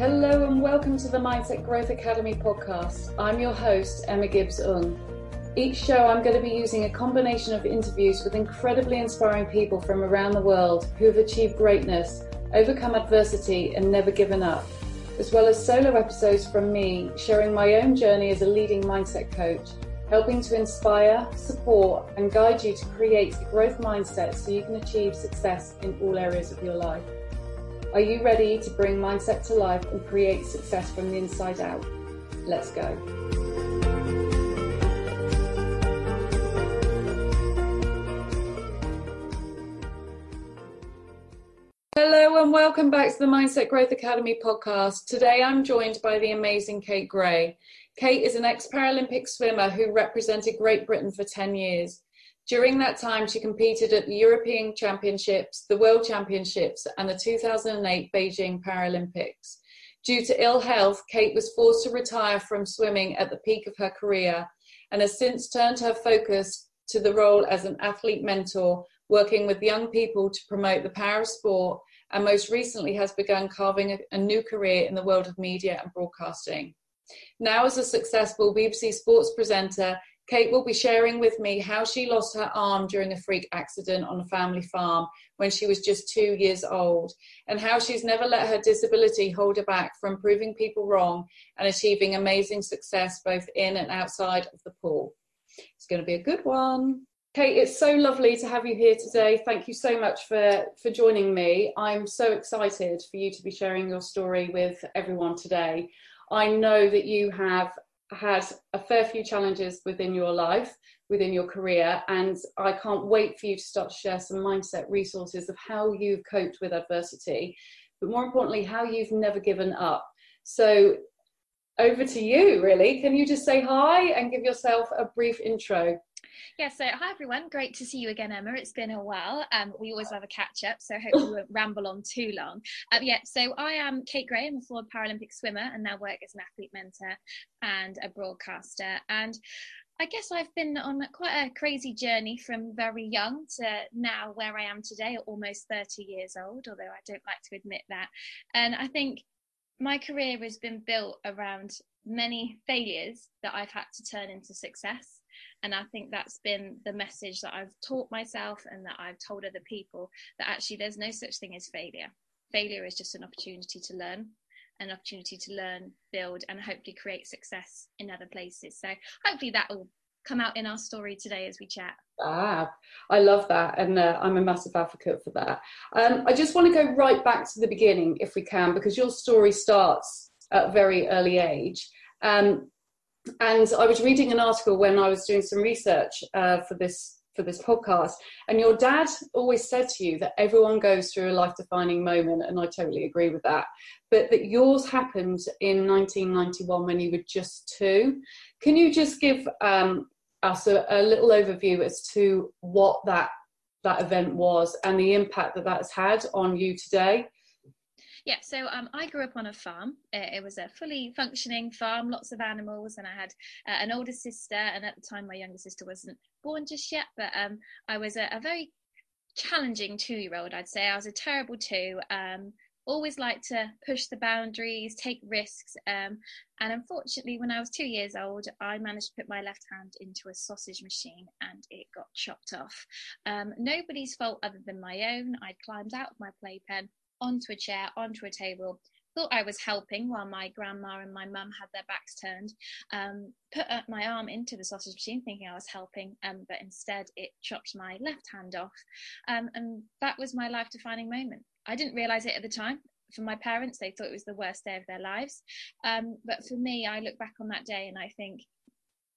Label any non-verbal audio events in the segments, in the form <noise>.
Hello and welcome to the Mindset Growth Academy podcast. I'm your host, Emma Gibbs Ng. Each show, I'm going to be using a combination of interviews with incredibly inspiring people from around the world who have achieved greatness, overcome adversity, and never given up, as well as solo episodes from me sharing my own journey as a leading mindset coach, helping to inspire, support, and guide you to create a growth mindset so you can achieve success in all areas of your life. Are you ready to bring mindset to life and create success from the inside out? Let's go. Hello and welcome back to the Mindset Growth Academy podcast. Today I'm joined by the amazing Kate Grey. Kate is an ex Paralympic swimmer who represented Great Britain for 10 years. During that time, she competed at the European Championships, the World Championships, and the 2008 Beijing Paralympics. Due to ill health, Kate was forced to retire from swimming at the peak of her career and has since turned her focus to the role as an athlete mentor, working with young people to promote the power of sport, and most recently has begun carving a, a new career in the world of media and broadcasting. Now, as a successful BBC Sports presenter, Kate will be sharing with me how she lost her arm during a freak accident on a family farm when she was just two years old, and how she's never let her disability hold her back from proving people wrong and achieving amazing success both in and outside of the pool. It's going to be a good one. Kate, it's so lovely to have you here today. Thank you so much for, for joining me. I'm so excited for you to be sharing your story with everyone today. I know that you have had a fair few challenges within your life, within your career, and I can't wait for you to start to share some mindset resources of how you've coped with adversity, but more importantly, how you've never given up. So, over to you, really. Can you just say hi and give yourself a brief intro? Yeah, so hi everyone. Great to see you again, Emma. It's been a while. Um, we always love a catch up, so hope we <laughs> won't ramble on too long. Um, yeah, so I am Kate Grey. I'm a former Paralympic swimmer and now work as an athlete mentor and a broadcaster. And I guess I've been on quite a crazy journey from very young to now where I am today, almost 30 years old, although I don't like to admit that. And I think my career has been built around many failures that I've had to turn into success and I think that's been the message that I've taught myself and that I've told other people that actually there's no such thing as failure. Failure is just an opportunity to learn, an opportunity to learn, build, and hopefully create success in other places. So hopefully that will come out in our story today as we chat. Ah, I love that, and uh, I'm a massive advocate for that. Um, I just want to go right back to the beginning, if we can, because your story starts at a very early age. Um, and I was reading an article when I was doing some research uh, for this for this podcast, and your dad always said to you that everyone goes through a life-defining moment, and I totally agree with that. But that yours happened in 1991 when you were just two. Can you just give um, us a, a little overview as to what that that event was and the impact that that's had on you today? Yeah, so um, I grew up on a farm. It was a fully functioning farm, lots of animals, and I had uh, an older sister. And at the time, my younger sister wasn't born just yet, but um, I was a, a very challenging two-year-old. I'd say I was a terrible two. Um, always liked to push the boundaries, take risks. Um, and unfortunately, when I was two years old, I managed to put my left hand into a sausage machine and it got chopped off. Um, nobody's fault other than my own. I'd climbed out of my playpen, onto a chair, onto a table, thought I was helping while my grandma and my mum had their backs turned. Um, put my arm into the sausage machine thinking I was helping, um, but instead it chopped my left hand off. Um, and that was my life defining moment. I didn't realize it at the time. For my parents, they thought it was the worst day of their lives. Um, but for me, I look back on that day and I think,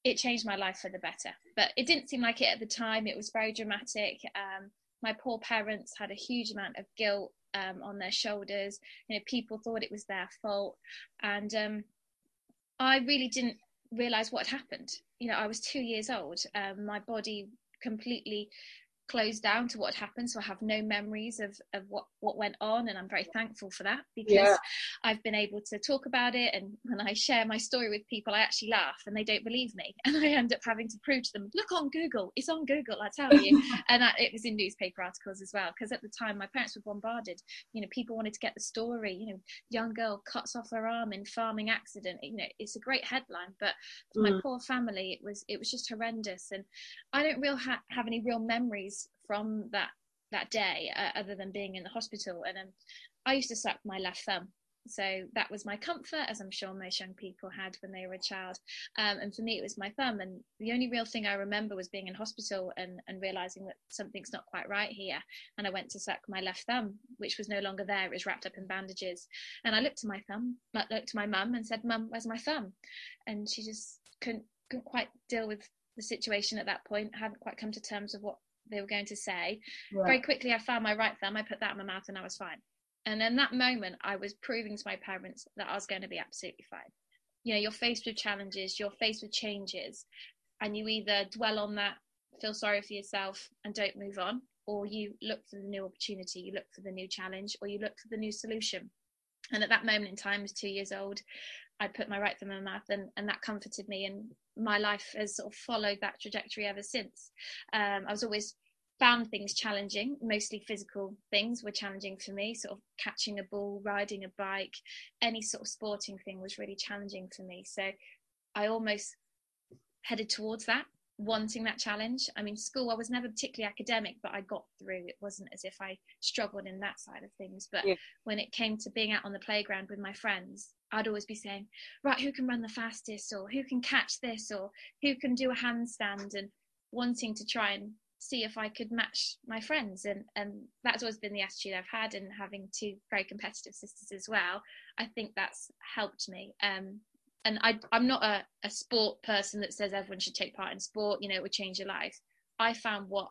it changed my life for the better. But it didn't seem like it at the time. It was very dramatic. Um, my poor parents had a huge amount of guilt um, on their shoulders. You know, people thought it was their fault, and um, I really didn't realize what happened. You know, I was two years old. Um, my body completely closed down to what had happened so i have no memories of, of what, what went on and i'm very thankful for that because yeah. i've been able to talk about it and when i share my story with people i actually laugh and they don't believe me <laughs> and i end up having to prove to them look on google it's on google i tell you <laughs> and I, it was in newspaper articles as well because at the time my parents were bombarded you know people wanted to get the story you know young girl cuts off her arm in farming accident you know it's a great headline but for mm. my poor family it was it was just horrendous and i don't real ha- have any real memories from that that day uh, other than being in the hospital. And um, i used to suck my left thumb. So that was my comfort as i'm sure most young people had when they were a child. Um, and for me it was my thumb. And the only real thing i remember was being in hospital and, and realizing that something's not quite right here. And i went to suck my left thumb which was no longer there. It was wrapped up in bandages. And i looked to my thumb looked to my mum and said mum where's my thumb? And she just couldn't, couldn't quite deal with the situation at that point. Hadn't quite come to terms with what they were going to say. Right. Very quickly, I found my right thumb. I put that in my mouth, and I was fine. And in that moment, I was proving to my parents that I was going to be absolutely fine. You know, you're faced with challenges, you're faced with changes, and you either dwell on that, feel sorry for yourself, and don't move on, or you look for the new opportunity, you look for the new challenge, or you look for the new solution. And at that moment in time, I was two years old. I put my right thumb in my mouth, and, and that comforted me. And my life has sort of followed that trajectory ever since. Um, I was always found things challenging, mostly physical things were challenging for me. Sort of catching a ball, riding a bike, any sort of sporting thing was really challenging for me. So I almost headed towards that wanting that challenge. I mean, school, I was never particularly academic, but I got through. It wasn't as if I struggled in that side of things. But yeah. when it came to being out on the playground with my friends, I'd always be saying, right, who can run the fastest, or who can catch this, or who can do a handstand, and wanting to try and see if I could match my friends. And, and that's always been the attitude I've had, and having two very competitive sisters as well. I think that's helped me. Um, and I, I'm not a, a sport person that says everyone should take part in sport, you know, it would change your life. I found what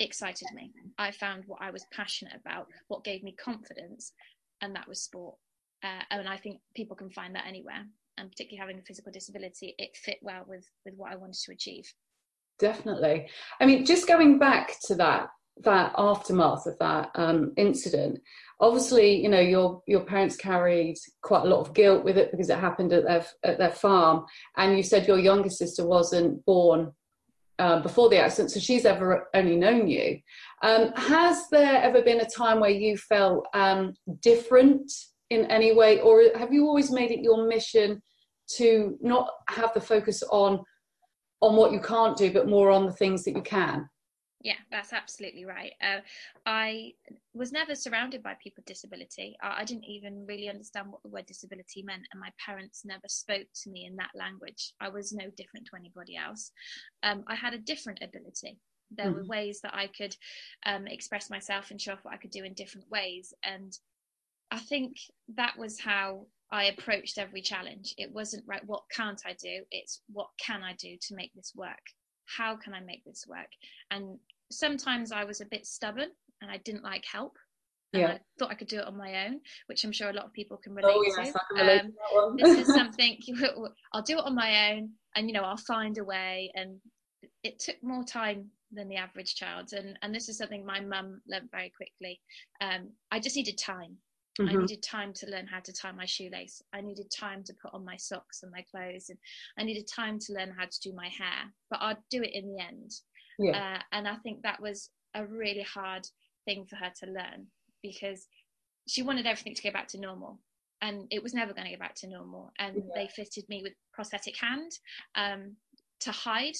excited me. I found what I was passionate about, what gave me confidence, and that was sport. Uh, and I think people can find that anywhere. And particularly having a physical disability, it fit well with with what I wanted to achieve. Definitely. I mean, just going back to that that aftermath of that um, incident, obviously, you know, your your parents carried quite a lot of guilt with it because it happened at their at their farm, and you said your younger sister wasn't born uh, before the accident, so she's ever only known you. Um, has there ever been a time where you felt um, different in any way, or have you always made it your mission to not have the focus on on what you can't do, but more on the things that you can? Yeah, that's absolutely right. Uh, I was never surrounded by people with disability. I, I, didn't even really understand what the word disability meant, and my parents never spoke to me in that language. I was no different to anybody else. Um, I had a different ability. There mm. were ways that I could um, express myself and show off what I could do in different ways. And I think that was how I approached every challenge. It wasn't, right, what can't I do? It's what can I do to make this work? How can I make this work? And sometimes I was a bit stubborn and I didn't like help. And yeah. I thought I could do it on my own, which I'm sure a lot of people can relate oh, yes, to. Can relate um, to this is <laughs> something <laughs> I'll do it on my own, and you know I'll find a way. And it took more time than the average child, and and this is something my mum learned very quickly. Um, I just needed time. Mm-hmm. I needed time to learn how to tie my shoelace. I needed time to put on my socks and my clothes, and I needed time to learn how to do my hair. But I'd do it in the end. Yeah. Uh, and I think that was a really hard thing for her to learn because she wanted everything to go back to normal and it was never going to go back to normal and yeah. they fitted me with prosthetic hand um, to hide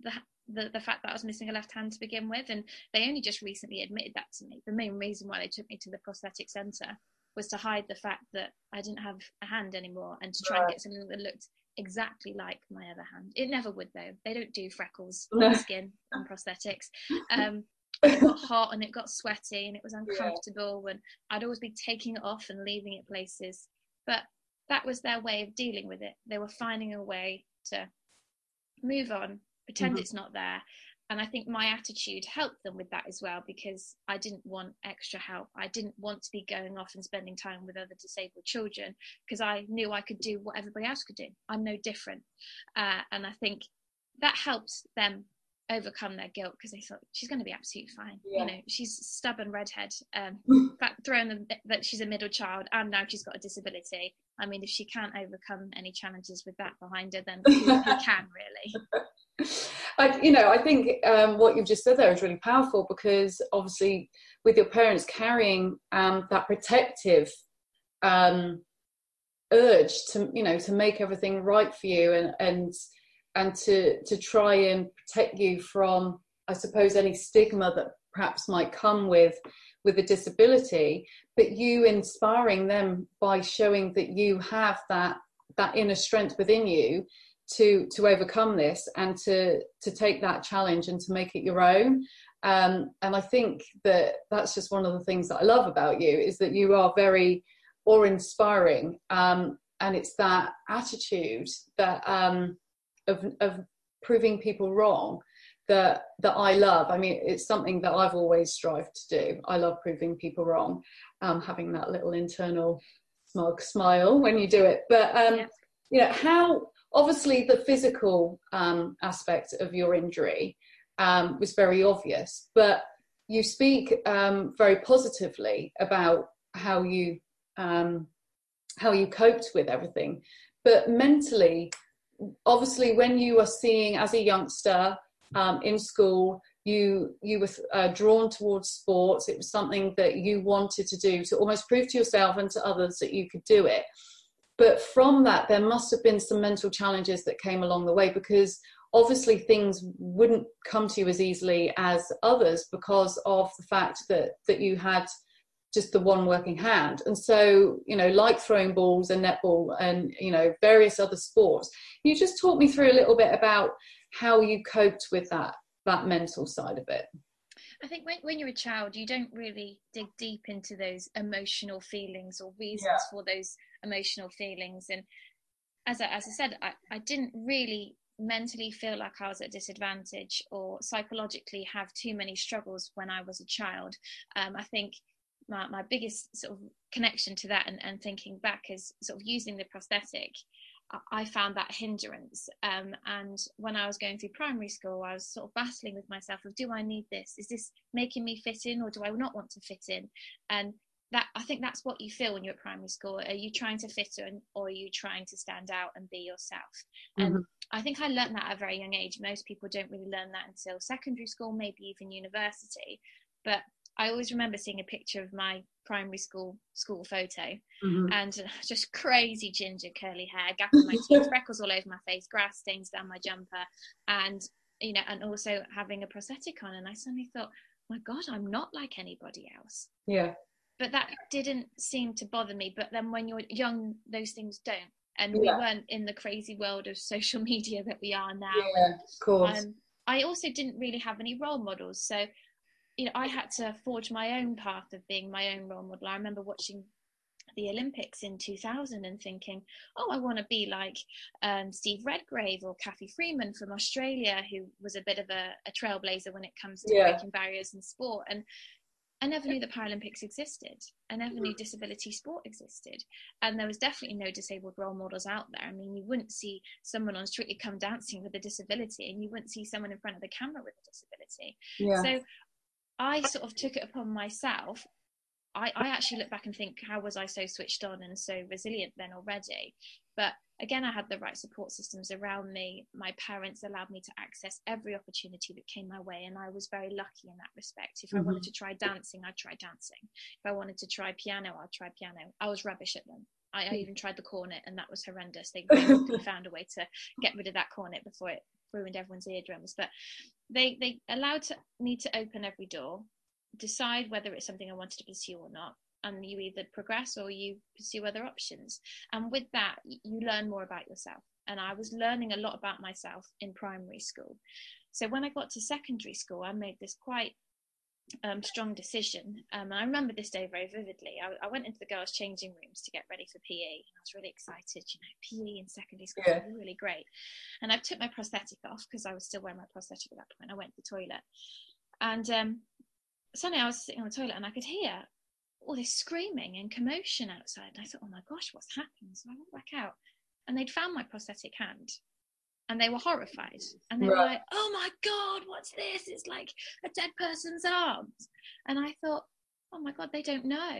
the, the, the fact that I was missing a left hand to begin with and they only just recently admitted that to me the main reason why they took me to the prosthetic center was to hide the fact that I didn't have a hand anymore and to try right. and get something that looked exactly like my other hand. It never would though. They don't do freckles on skin and prosthetics. <laughs> Um, it got hot and it got sweaty and it was uncomfortable yeah. and I'd always be taking it off and leaving it places. But that was their way of dealing with it. They were finding a way to move on, pretend mm-hmm. it's not there, and I think my attitude helped them with that as well because I didn't want extra help. I didn't want to be going off and spending time with other disabled children because I knew I could do what everybody else could do. I'm no different. Uh, and I think that helps them overcome their guilt because they thought she's going to be absolutely fine. Yeah. You know, she's stubborn redhead. Um, <laughs> fact, throwing the, that she's a middle child and now she's got a disability. I mean, if she can't overcome any challenges with that behind her, then who, who <laughs> can really? I, you know, I think um, what you've just said there is really powerful because obviously, with your parents carrying um, that protective um, urge to, you know, to make everything right for you and and and to to try and protect you from i suppose any stigma that perhaps might come with with a disability but you inspiring them by showing that you have that that inner strength within you to to overcome this and to to take that challenge and to make it your own um, and i think that that's just one of the things that i love about you is that you are very awe inspiring um, and it's that attitude that um, of, of proving people wrong that that I love. I mean, it's something that I've always strived to do. I love proving people wrong, um, having that little internal smug smile when you do it. But um, yeah. you know how obviously the physical um, aspect of your injury um, was very obvious, but you speak um, very positively about how you um, how you coped with everything. But mentally, obviously when you are seeing as a youngster um, in school you you were uh, drawn towards sports it was something that you wanted to do to almost prove to yourself and to others that you could do it but from that there must have been some mental challenges that came along the way because obviously things wouldn't come to you as easily as others because of the fact that that you had just the one working hand. And so, you know, like throwing balls and netball and, you know, various other sports, you just talk me through a little bit about how you coped with that, that mental side of it. I think when, when you're a child, you don't really dig deep into those emotional feelings or reasons yeah. for those emotional feelings. And as I, as I said, I, I didn't really mentally feel like I was at disadvantage or psychologically have too many struggles when I was a child. Um, I think my, my biggest sort of connection to that and, and thinking back is sort of using the prosthetic I found that hindrance. Um, and when I was going through primary school, I was sort of battling with myself of, do I need this? Is this making me fit in or do I not want to fit in? And that I think that's what you feel when you're at primary school. Are you trying to fit in or are you trying to stand out and be yourself? Mm-hmm. And I think I learned that at a very young age. Most people don't really learn that until secondary school, maybe even university. But I always remember seeing a picture of my primary school school photo mm-hmm. and <laughs> just crazy ginger curly hair, gap in my teeth, <laughs> freckles all over my face, grass stains down my jumper, and you know, and also having a prosthetic on. And I suddenly thought, my God, I'm not like anybody else. Yeah. But that didn't seem to bother me. But then when you're young, those things don't. And yeah. we weren't in the crazy world of social <laughs> media that we are now. Yeah, of course. Um, I also didn't really have any role models. So you know, I had to forge my own path of being my own role model. I remember watching the Olympics in 2000 and thinking, oh, I want to be like um, Steve Redgrave or Cathy Freeman from Australia, who was a bit of a, a trailblazer when it comes to yeah. breaking barriers in sport. And I never knew the Paralympics existed. I never knew disability sport existed. And there was definitely no disabled role models out there. I mean, you wouldn't see someone on Strictly Come Dancing with a disability, and you wouldn't see someone in front of the camera with a disability. Yeah. So I sort of took it upon myself. I, I actually look back and think, how was I so switched on and so resilient then already? But again, I had the right support systems around me. My parents allowed me to access every opportunity that came my way, and I was very lucky in that respect. If mm-hmm. I wanted to try dancing, I'd try dancing. If I wanted to try piano, I'd try piano. I was rubbish at them. I, I hmm. even tried the cornet, and that was horrendous. They <laughs> found a way to get rid of that cornet before it ruined everyone's eardrums. But they they allowed to, me to open every door, decide whether it's something I wanted to pursue or not, and you either progress or you pursue other options. And with that, you learn more about yourself. And I was learning a lot about myself in primary school. So when I got to secondary school, I made this quite um, strong decision. Um, I remember this day very vividly. I, I, went into the girls' changing rooms to get ready for PE. I was really excited. You know, PE in secondary school yeah. was really great. And I took my prosthetic off because I was still wearing my prosthetic at that point. I went to the toilet, and um, suddenly I was sitting on the toilet and I could hear all this screaming and commotion outside. And I thought, oh my gosh, what's happened? So I went back out, and they'd found my prosthetic hand. And they were horrified and they right. were like oh my god what's this it's like a dead person's arms and i thought oh my god they don't know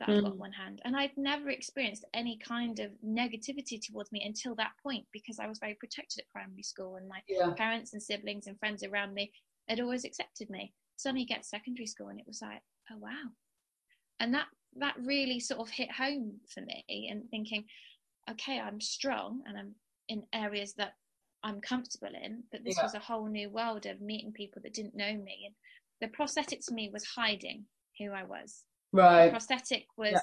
that mm. i've got mm. one hand and i'd never experienced any kind of negativity towards me until that point because i was very protected at primary school and my yeah. parents and siblings and friends around me had always accepted me suddenly get secondary school and it was like oh wow and that that really sort of hit home for me and thinking okay i'm strong and i'm in areas that I'm comfortable in, but this yeah. was a whole new world of meeting people that didn't know me. And the prosthetic to me was hiding who I was. Right. The prosthetic was yeah.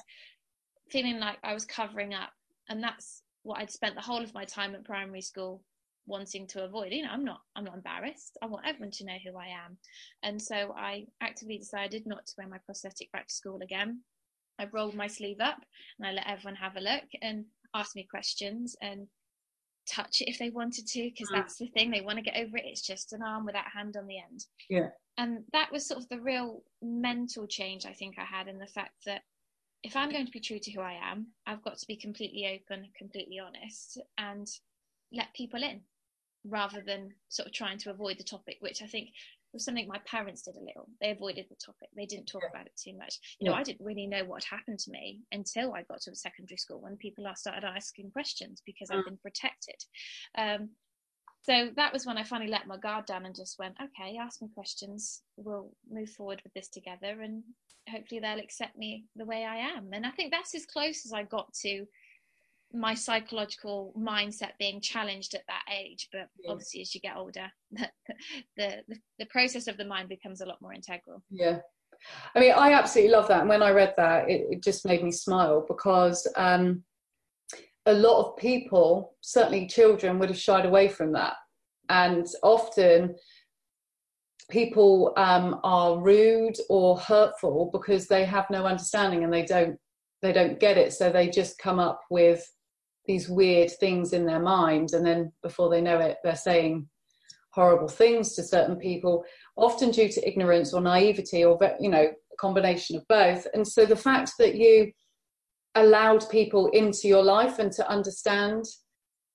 feeling like I was covering up. And that's what I'd spent the whole of my time at primary school wanting to avoid. You know, I'm not I'm not embarrassed. I want everyone to know who I am. And so I actively decided not to wear my prosthetic back to school again. I rolled my sleeve up and I let everyone have a look and ask me questions and touch it if they wanted to because mm. that's the thing they want to get over it it's just an arm without hand on the end yeah and that was sort of the real mental change i think i had in the fact that if i'm going to be true to who i am i've got to be completely open completely honest and let people in rather than sort of trying to avoid the topic which i think was something my parents did a little. They avoided the topic. They didn't talk yeah. about it too much. You yeah. know, I didn't really know what happened to me until I got to secondary school when people started asking questions because mm. I've been protected. Um, so that was when I finally let my guard down and just went, okay, ask me questions. We'll move forward with this together and hopefully they'll accept me the way I am. And I think that's as close as I got to my psychological mindset being challenged at that age but yeah. obviously as you get older <laughs> the, the the process of the mind becomes a lot more integral. Yeah. I mean i absolutely love that. And when i read that it, it just made me smile because um, a lot of people certainly children would have shied away from that. And often people um, are rude or hurtful because they have no understanding and they don't they don't get it. So they just come up with these weird things in their mind and then before they know it they're saying horrible things to certain people often due to ignorance or naivety or you know a combination of both. And so the fact that you allowed people into your life and to understand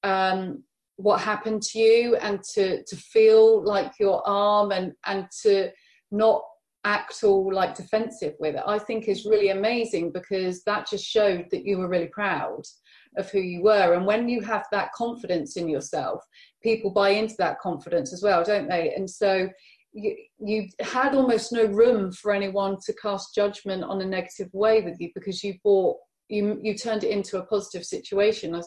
um, what happened to you and to to feel like your arm and and to not act all like defensive with it i think is really amazing because that just showed that you were really proud of who you were. And when you have that confidence in yourself, people buy into that confidence as well, don't they? And so you, you had almost no room for anyone to cast judgment on a negative way with you because you bought you you turned it into a positive situation mm.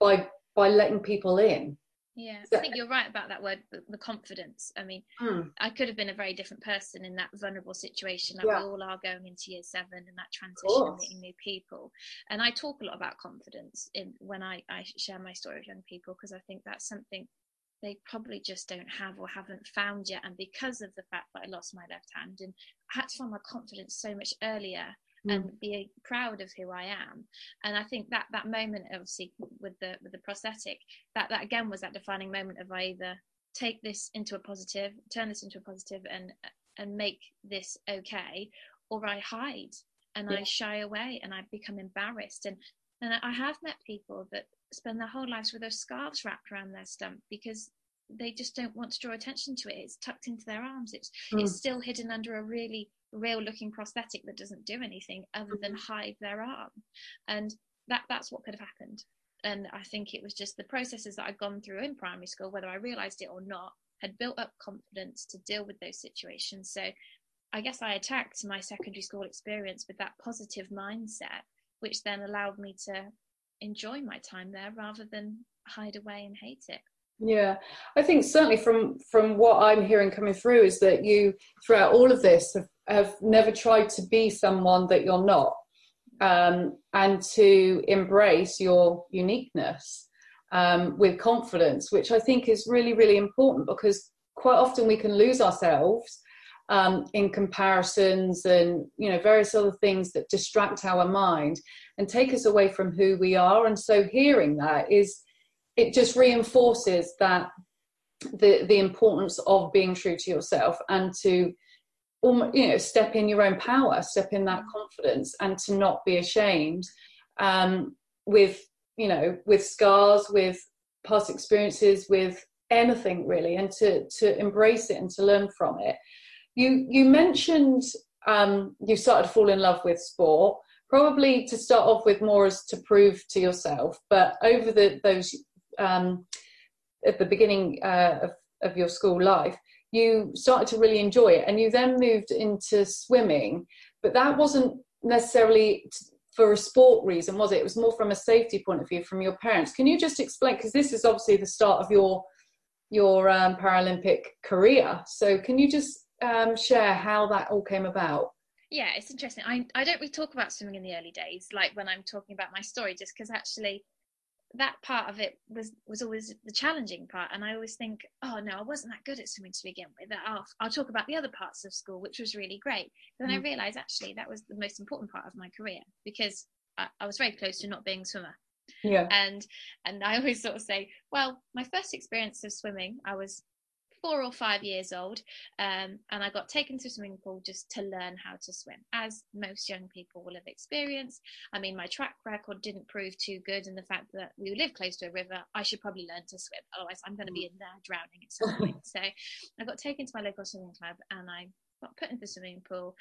by by letting people in yeah, I think you're right about that word, the, the confidence. I mean, mm. I could have been a very different person in that vulnerable situation. Like yeah. we all are going into year seven and that transition and meeting new people. And I talk a lot about confidence in when I, I share my story with young people because I think that's something they probably just don't have or haven't found yet. And because of the fact that I lost my left hand and I had to find my confidence so much earlier mm. and be proud of who I am. And I think that that moment, obviously, with the with the prosthetic, that that again was that defining moment of I either take this into a positive, turn this into a positive, and and make this okay, or I hide and yeah. I shy away and I become embarrassed. And and I have met people that spend their whole lives with those scarves wrapped around their stump because they just don't want to draw attention to it. It's tucked into their arms. It's mm. it's still hidden under a really real looking prosthetic that doesn't do anything other than mm-hmm. hide their arm. And that that's what could have happened. And i think it was just the processes that i'd gone through in primary school whether i realized it or not had built up confidence to deal with those situations. So i guess i attacked my secondary school experience with that positive mindset which then allowed me to enjoy my time there rather than hide away and hate it. Yeah, I think certainly from from what I'm hearing coming through is that you throughout all of this have, have never tried to be someone that you're not, um, and to embrace your uniqueness um, with confidence, which I think is really really important because quite often we can lose ourselves um, in comparisons and you know various other things that distract our mind and take us away from who we are. And so hearing that is it just reinforces that the the importance of being true to yourself and to you know step in your own power step in that confidence and to not be ashamed um, with you know with scars with past experiences with anything really and to to embrace it and to learn from it. You you mentioned um, you started to fall in love with sport probably to start off with more as to prove to yourself but over the those um, at the beginning uh, of, of your school life you started to really enjoy it and you then moved into swimming but that wasn't necessarily for a sport reason was it? It was more from a safety point of view from your parents. Can you just explain because this is obviously the start of your your um, paralympic career. So can you just um, share how that all came about? Yeah it's interesting. I, I don't really talk about swimming in the early days like when i'm talking about my story just because actually that part of it was was always the challenging part. And i always think oh no i wasn't that good at swimming to begin with. I'll, I'll talk about the other parts of school which was really great. But then mm. i realized actually that was the most important part of my career because I, I was very close to not being a swimmer. Yeah. And and i always sort of say well my first experience of swimming i was four or five years old, um, and I got taken to a swimming pool just to learn how to swim, as most young people will have experienced. I mean, my track record didn't prove too good, and the fact that we live close to a river, I should probably learn to swim. Otherwise, I'm going to be in there drowning at some point. <laughs> so I got taken to my local swimming club, and I got put into the swimming pool.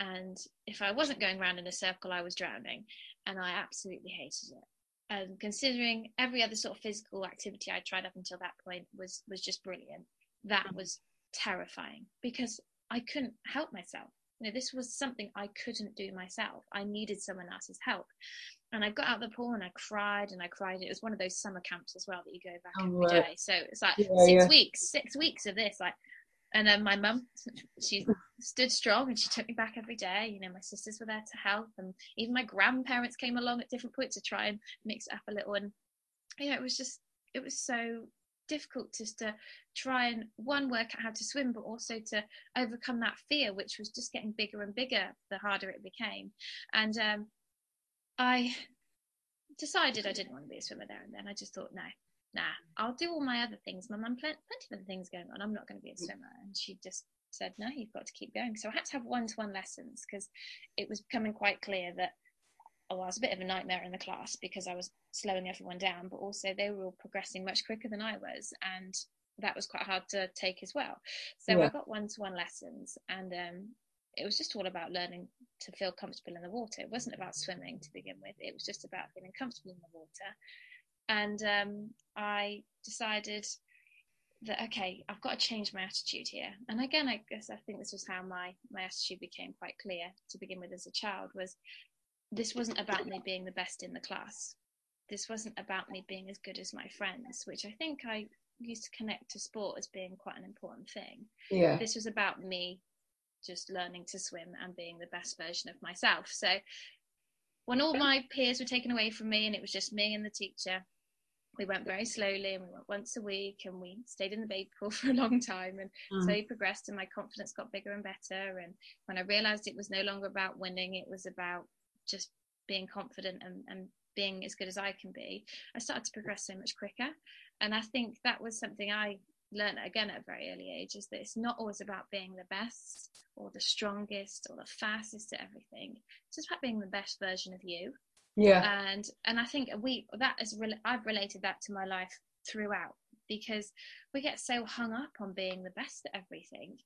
And if I wasn't going around in a circle, I was drowning, and I absolutely hated it and considering every other sort of physical activity I tried up until that point was was just brilliant that was terrifying because I couldn't help myself. You know, this was something I couldn't do myself. I needed someone else's help. And I got out of the pool and I cried and I cried. It was one of those summer camps as well that you go back oh, every right. day. So it's like yeah, six yeah. weeks, six weeks of this. Like, and then my mum, she stood strong and she took me back every day. You know, my sisters were there to help, and even my grandparents came along at different points to try and mix it up a little. And you know, it was just, it was so difficult just to try and one work out how to swim but also to overcome that fear which was just getting bigger and bigger the harder it became. And um, i decided i didn't want to be a swimmer there and then. I just thought no nah i'll do all my other things. My mum plenty of other things going on. I'm not going to be a swimmer. And she just said no you've got to keep going. So i had to have one-to-one lessons because it was becoming quite clear that oh, I was a bit of a nightmare in the class because I was slowing everyone down, but also they were all progressing much quicker than I was, and that was quite hard to take as well. So yeah. I got one-to-one lessons, and um, it was just all about learning to feel comfortable in the water. It wasn't about swimming to begin with; it was just about feeling comfortable in the water. And um, I decided that okay, I've got to change my attitude here. And again, I guess I think this was how my my attitude became quite clear to begin with as a child was this wasn't about me being the best in the class. This wasn't about me being as good as my friends, which I think I used to connect to sport as being quite an important thing. Yeah. This was about me just learning to swim and being the best version of myself. So when all my peers were taken away from me and it was just me and the teacher, we went very slowly and we went once a week and we stayed in the baby pool <laughs> for a long time and mm. slowly progressed and my confidence got bigger and better and when i realized it was no longer about winning it was about just being confident and, and being as good as I can be, I started to progress so much quicker. And I think that was something I learned again at a very early age is that it's not always about being the best or the strongest or the fastest at everything. It's just about being the best version of you. Yeah. And and I think we that is I've related that to my life throughout because we get so hung up on being the best at everything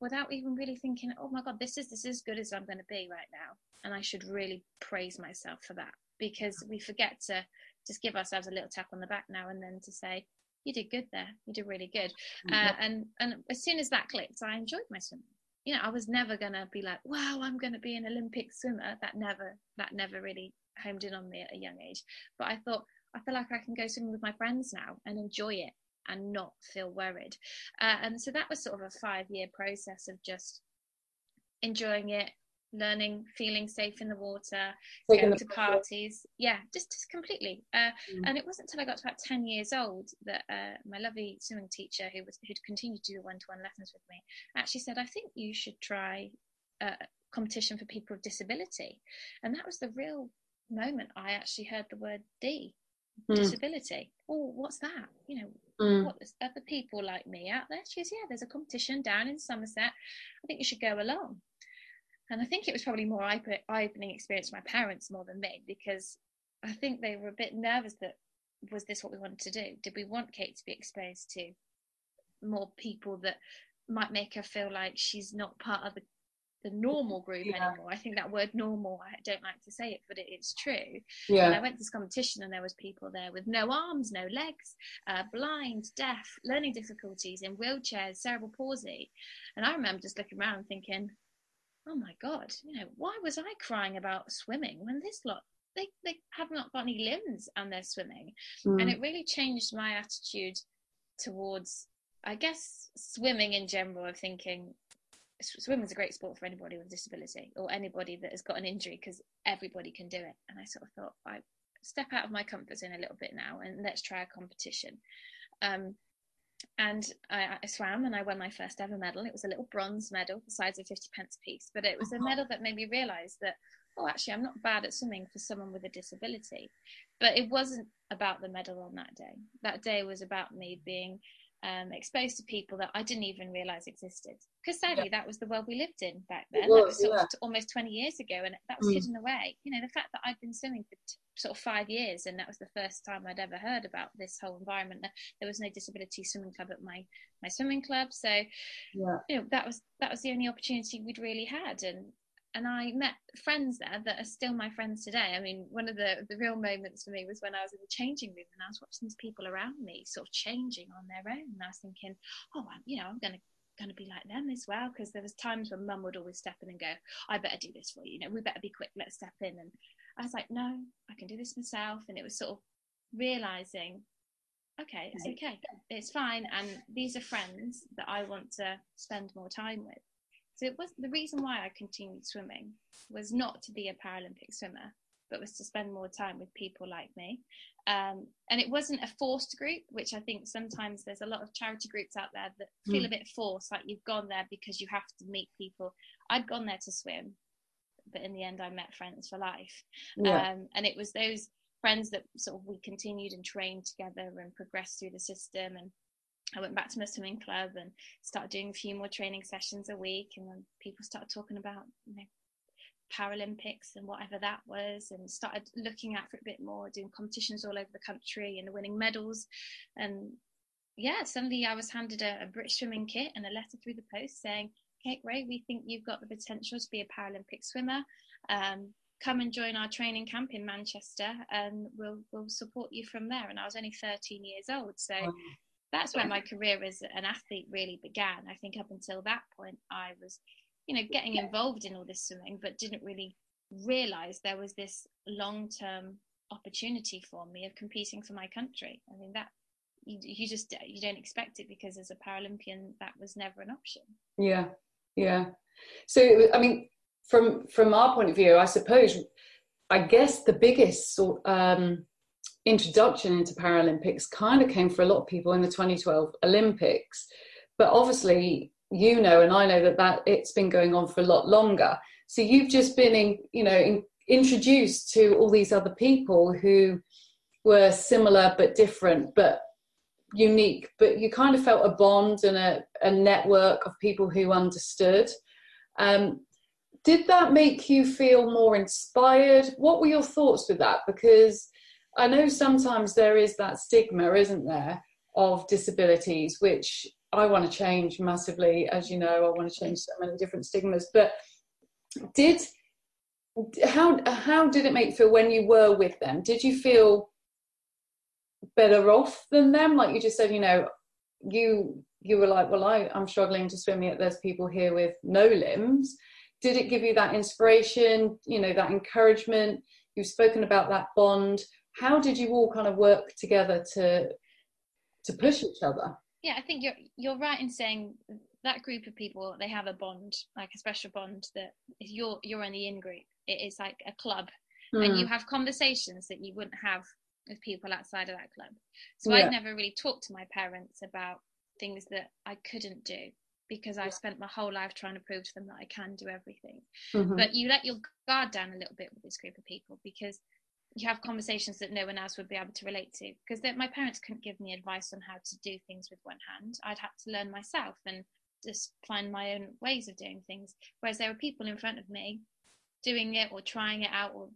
without even really thinking, oh my God, this is this is as good as I'm going to be right now, and I should really praise myself for that because we forget to just give ourselves a little tap on the back now and then to say, you did good there, you did really good, mm-hmm. uh, and and as soon as that clicked, I enjoyed my swimming. You know, I was never gonna be like, wow, I'm gonna be an Olympic swimmer. That never that never really homed in on me at a young age. But I thought I feel like I can go swimming with my friends now and enjoy it and not feel worried. Uh, and so that was sort of a five year process of just enjoying it, learning, feeling safe in the water, Taking going to parties. Yeah, just, just completely. Uh, mm. And it wasn't until I got to about 10 years old that uh, my lovely swimming teacher, who was who'd continued to do one to one lessons with me, actually said, I think you should try a competition for people with disability. And that was the real moment I actually heard the word D mm. disability. Oh, what's that? You know, mm. what other people like me out there? She goes, yeah, there's a competition down in Somerset. I think you should go along. And I think it was probably more eye-opening experience for my parents more than me because I think they were a bit nervous that was this what we wanted to do? Did we want Kate to be exposed to more people that might make her feel like she's not part of the the normal group yeah. anymore. I think that word normal, I don't like to say it, but it, it's true. Yeah. And I went to this competition and there was people there with no arms, no legs, uh, blind, deaf, learning difficulties, in wheelchairs, cerebral palsy. And I remember just looking around thinking, oh my God, you know, why was I crying about swimming when this lot, they, they have not got any limbs and they're swimming. Mm. And it really changed my attitude towards, I guess, swimming in general of thinking, swimming's a great sport for anybody with a disability or anybody that has got an injury because everybody can do it. And I sort of thought, I step out of my comfort zone a little bit now and let's try a competition. Um, and I, I, swam and I won my first ever medal. It was a little bronze medal, the size of 50 pence a piece, but it was a uh-huh. medal that made me realize that, oh, actually, I'm not bad at swimming for someone with a disability. But it wasn't about the medal on that day. That day was about me being um, exposed to people that I didn't even realize existed. Because sadly, yeah. that was the world we lived in back then. Was, that was sort yeah. of almost 20 years ago, and that was mm. hidden away. You know, the fact that I'd been swimming for t- sort of five years, and that was the first time I'd ever heard about this whole environment. There was no disability swimming club at my my swimming club, so yeah. you know that was that was the only opportunity we'd really had, and and I met friends there that are still my friends today. I mean, one of the, the real moments for me was when I was in the changing room and I was watching these people around me sort of changing on their own. And I was thinking, oh, I'm, you know, I'm going to going to be like them as well. Because there was times when mum would always step in and go i better do this for you. You know we better be quick. Let's step in. And i was like no i can do this myself. And it was sort of realizing okay it's okay it's fine. And these are friends that i want to spend more time with so it was the reason why I continued swimming was not to be a Paralympic swimmer, but was to spend more time with people like me. Um, and it wasn't a forced group, which I think sometimes there's a lot of charity groups out there that feel mm. a bit forced, like you've gone there because you have to meet people. I'd gone there to swim, but in the end, I met friends for life. Yeah. Um, and it was those friends that sort of we continued and trained together and progressed through the system and I went back to my swimming club and started doing a few more training sessions a week. And then people started talking about you know, Paralympics and whatever that was, and started looking at for a bit more, doing competitions all over the country and winning medals. And yeah, suddenly I was handed a, a British swimming kit and a letter through the post saying, Kate Grey, we think you've got the potential to be a Paralympic swimmer. Um, come and join our training camp in Manchester and we'll we'll support you from there. And I was only 13 years old. So that's where my career as an athlete really began. I think up until that point, I was, you know, getting involved in all this swimming, but didn't really realize there was this long term opportunity for me of competing for my country. I mean, that you, you just you don't expect it because as a Paralympian, that was never an option. Yeah, yeah. So I mean, from from our point of view, I suppose, I guess the biggest sort um, introduction into Paralympics kind of came for a lot of people in the 2012 Olympics. But obviously, you know, and I know that, that it's been going on for a lot longer. So you've just been, in, you know, in, introduced to all these other people who were similar but different, but unique. But you kind of felt a bond and a, a network of people who understood. Um, did that make you feel more inspired? What were your thoughts with that? Because I know sometimes there is that stigma, isn't there, of disabilities, which I want to change massively. As you know, I want to change so many different stigmas. But did how how did it make you feel when you were with them? Did you feel better off than them? Like you just said, you know, you you were like, well, I, I'm struggling to swim yet there's people here with no limbs. Did it give you that inspiration, you know, that encouragement? You've spoken about that bond how did you all kind of work together to to push each other yeah i think you're you're right in saying that group of people they have a bond like a special bond that if you're you're in the in group it is like a club mm. and you hmm. have conversations that you wouldn't have with people outside of that club so yeah. i've never really talked to my parents about things that i couldn't do because I've spent my whole life trying to prove to them that I can do everything. Mm-hmm. But you let your guard down a little bit with this group of people because you have conversations that no one else would be able to relate to because my parents couldn't give me advice on how to do things with one hand. I'd have to learn myself and just find my own ways of doing things. Whereas there were people in front of me doing it or trying it out or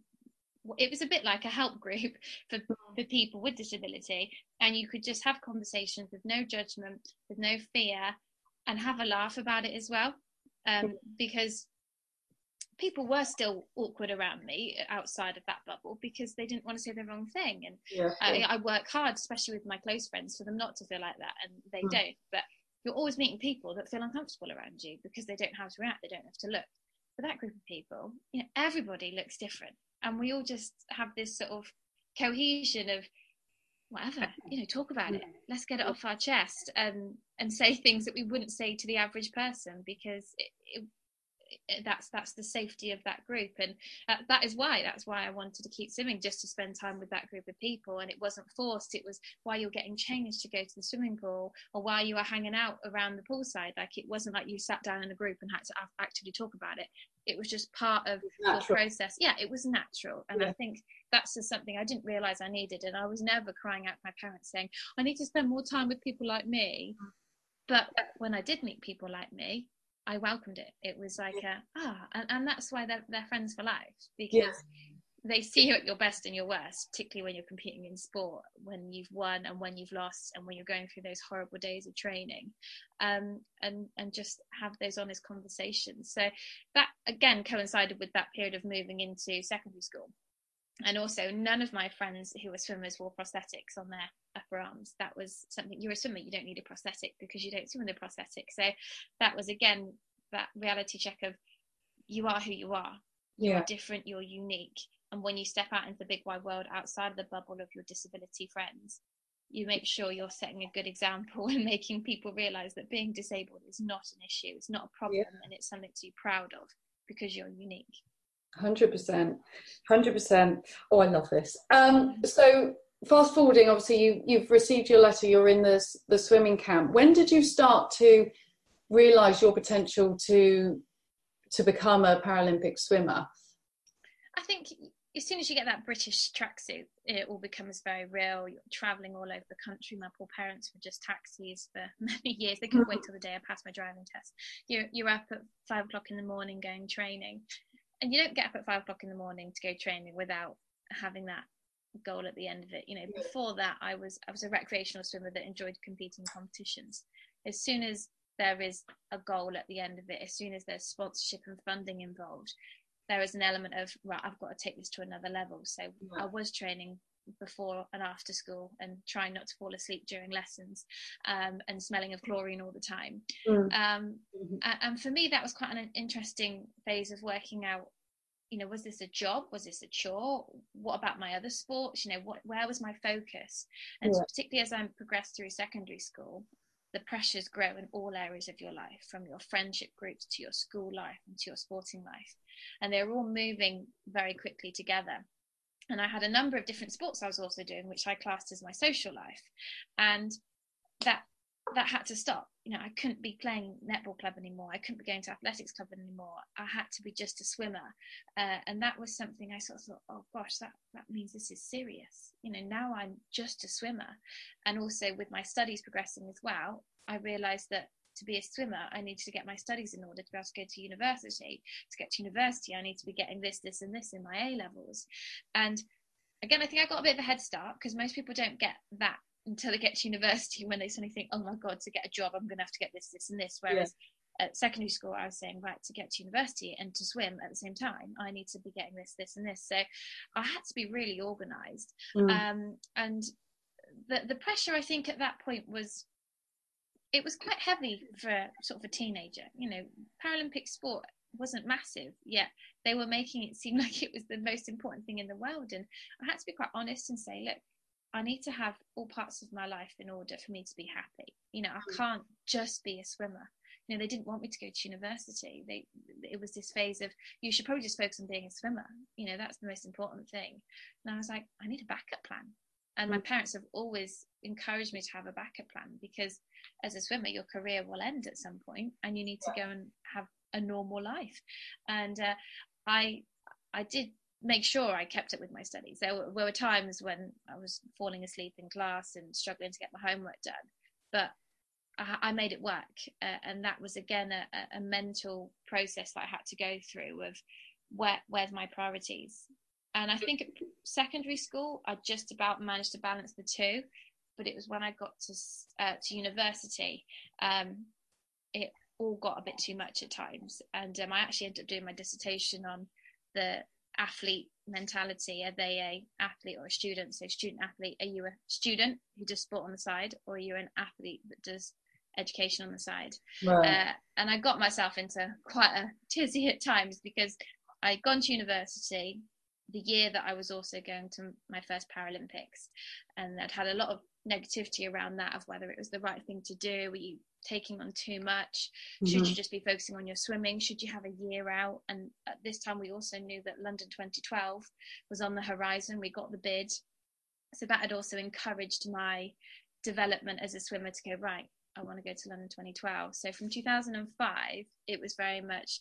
it was a bit like a help group <laughs> for, Mm. for people with disability. And you could just have conversations with no judgment with no fear and have a laugh about it as well um, because people were still awkward around me outside of that bubble because they didn't want to say the wrong thing. And Yeah. I, I work hard especially with my close friends for them not to feel like that and they Mm. don't. But you're always meeting people that feel uncomfortable around you because they don't know how to react they don't have to look. For that group of people you know everybody looks different. And we all just have this sort of cohesion of whatever <laughs> you know talk about it. Let's get it off our chest and and say things that we wouldn't say to the average person because it, it, that's that's the safety of that group. And uh, that is why that's why I wanted to keep swimming just to spend time with that group of people. And it wasn't forced it was while you're getting changed to go to the swimming pool or while you were hanging out around the poolside. Like it wasn't like you sat down in a group and had to actively talk about it. It was just part of the process. Yeah it was natural. And Yeah. I think that's just something I didn't realize I needed. And I was never crying out to my parents saying I need to spend more time with people like me. But when I did meet people like me I welcomed it. It was like a ah, and, and that's why they're they're friends for life because Yeah. they see you at your best and your worst, particularly when you're competing in sport, when you've won and when you've lost, and when you're going through those horrible days of training, um, and and just have those honest conversations. So that again coincided with that period of moving into secondary school. And also, none of my friends who were swimmers wore prosthetics on their upper arms. That was something you're a swimmer, you don't need a prosthetic because you don't swim with a prosthetic. So that was again that reality check of you are who you are. You're Yeah. different, you're unique. And when you step out into the big wide world outside of the bubble of your disability friends, you make sure you're setting a good example <laughs> and making people realize that being disabled is not an issue, it's not a problem, and it's something to be proud of because you're unique. Hundred percent, hundred percent. Oh, I love this. Um, so fast forwarding, obviously you you've received your letter. You're in the the swimming camp. When did you start to realise your potential to to become a Paralympic swimmer? I think as soon as you get that British tracksuit, it all becomes very real. You're traveling all over the country. My poor parents were just taxis for <laughs> many years. They couldn't wait till the day I passed my driving test. You're, you're up at five o'clock in the morning going training. And you don't get up at five o'clock in the morning to go training without having that goal at the end of it. You know, before that, I was I was a recreational swimmer that enjoyed competing in competitions. As soon as there is a goal at the end of it, as soon as there's sponsorship and funding involved, there is an element of right i've got to take this to another level so Yeah. i was training before and after school and trying not to fall asleep during lessons um, and smelling of chlorine all the time. Mm. um, Mhm. and for me that was quite an interesting phase of working out you know was this a job? Was this a chore? What about my other sports? You know what where was my focus? And Yeah. particularly as i progressed through secondary school the pressures grow in all areas of your life from your friendship groups to your school life and to your sporting life. And they're all moving very quickly together and i had a number of different sports i was also doing which i classed as my social life. And that that had to stop. You know i couldn't be playing netball club anymore. I couldn't be going to athletics club anymore. I had to be just a swimmer. Uh, and that was something i sort of thought oh gosh that that means this is serious. You know now i'm just a swimmer. And also with my studies progressing as well i realized that to be a swimmer i needed to get my studies in order to be able to go to university. To get to university i need to be getting this this and this in my a levels. And again i think i got a bit of a head start because most people don't get that until they get to university when they suddenly think oh my god to get a job i'm going to have to get this this and this. Whereas at secondary school i was saying right to get to university and to swim at the same time i need to be getting this this and this. So i had to be really organized. Mm. um, and the the pressure I think at that point was it was quite heavy for sort of a teenager. You know, Paralympic sport wasn't massive yet they were making it seem <laughs> like it was the most important thing in the world. And I had to be quite honest and say look I need to have all parts of my life in order for me to be happy. You know I mm. can't just be a swimmer. You know they didn't want me to go to university. They it was this phase of you should probably just focus on being a swimmer. You know that's the most important thing. And I was like I need a backup plan. And my mm. parents have always encouraged me to have a backup plan because as a swimmer your career will end at some point and you need to go and have a normal life. And uh, i i did make sure i kept up with my studies. There were, were times when i was falling asleep in class and struggling to get my homework done but I, I made it work, uh, and that was again a, a mental process that I had to go through of where where's my priorities, and I think at secondary school, I just about managed to balance the two. But it was when I got to uh, to university, um, it all got a bit too much at times, and um, I actually ended up doing my dissertation on the athlete mentality. Are they a athlete or a student? So student athlete. Are you a student who does sport on the side, or are you an athlete that does education on the side? Right. Uh, and I got myself into quite a tizzy at times because I'd gone to university the year that I was also going to my first Paralympics, and I'd had a lot of negativity around that of whether it was the right thing to do. Were you taking on too much? Mm-hmm. Should you just be focusing on your swimming? Should you have a year out? And at this time, we also knew that London 2012 was on the horizon. We got the bid, so that had also encouraged my development as a swimmer to go right. I want to go to London 2012. So from 2005, it was very much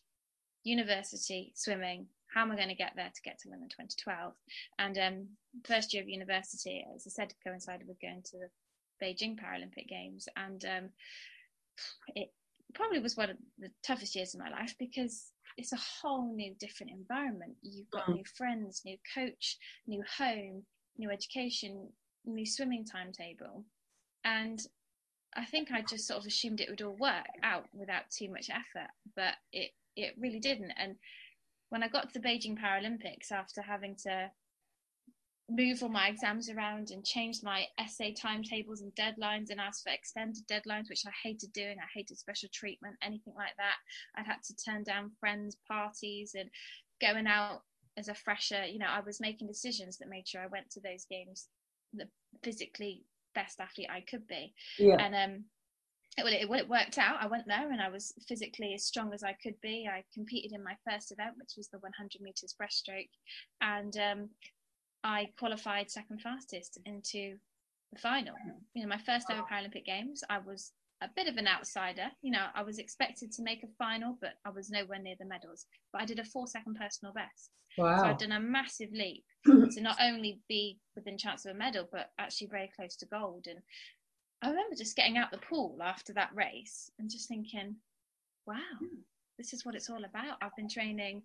university swimming how am I going to get there to get to London 2012? And um, first year of university, as I said, coincided with going to the Beijing Paralympic Games, and um, it probably was one of the toughest years of my life because it's a whole new, different environment. You've got mm. new friends, new coach, new home, new education, new swimming timetable, and I think I just sort of assumed it would all work out without too much effort, but it it really didn't. And when I got to the Beijing Paralympics after having to move all my exams around and change my essay timetables and deadlines and ask for extended deadlines, which I hated doing. I hated special treatment, anything like that. I had to turn down friends' parties and going out as a fresher. You know, I was making decisions that made sure I went to those games the physically best athlete I could be. Yeah. And um, well, it, well, it worked out. I went there and I was physically as strong as I could be. I competed in my first event, which was the 100 meters breaststroke, and um, I qualified second fastest into the final. You know, my first ever Paralympic Games, I was a bit of an outsider. You know, I was expected to make a final, but I was nowhere near the medals. But I did a four second personal best. Wow. So I've done a massive leap <coughs> to not only be within chance of a medal, but actually very close to gold. And I remember just getting out the pool after that race and just thinking, wow, hmm. this is what it's all about. I've been training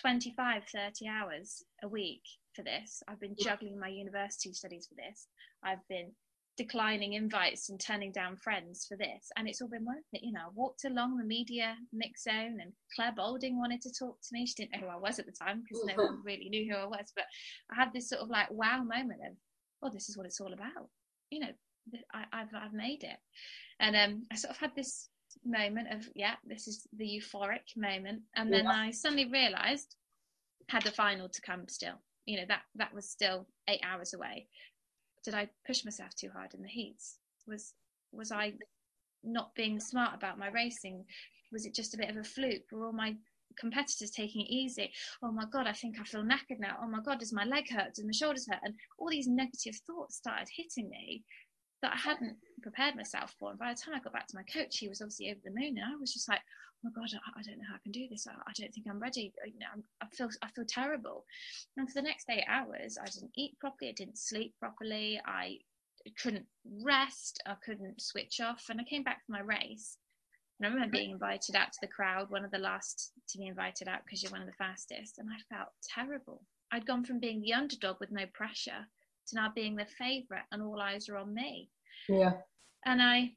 25, 30 hours a week for this. I've been juggling my university studies for this. I've been declining invites and turning down friends for this. And it's all been worth it. You know, I walked along the media mix zone and Clare Balding wanted to talk to me. She didn't know who I was at the time because no one <laughs> really knew who I was. But I had this sort of like wow moment of, oh, this is what it's all about. You know, I, have I've made it. And um, I sort of had this moment of, yeah, this is the euphoric moment. And then yeah. I suddenly realised had the final to come still. You know, that that was still eight hours away. Did I push myself too hard in the heats? Was was I not being smart about my racing? Was it just a bit of a fluke? Were all my competitors taking it easy? Oh my god, I think I feel knackered now. Oh my god, does my leg hurt? Does my shoulders hurt? And all these negative thoughts started hitting me that I hadn't prepared myself for. And by the time I got back to my coach, he was obviously over the moon, and I was just like, "Oh my god, I, I don't know how I can do this. I, I don't think I'm ready. You know, I'm, i feel I feel terrible." And for the next eight hours, I didn't eat properly. I didn't sleep properly. I couldn't rest. I couldn't switch off. And I came back from my race. And I remember being invited out to the crowd, one of the last to be invited out because you're one of the fastest. And I felt terrible. I'd gone from being the underdog with no pressure to now being the favourite and all eyes are on me. Yeah. And I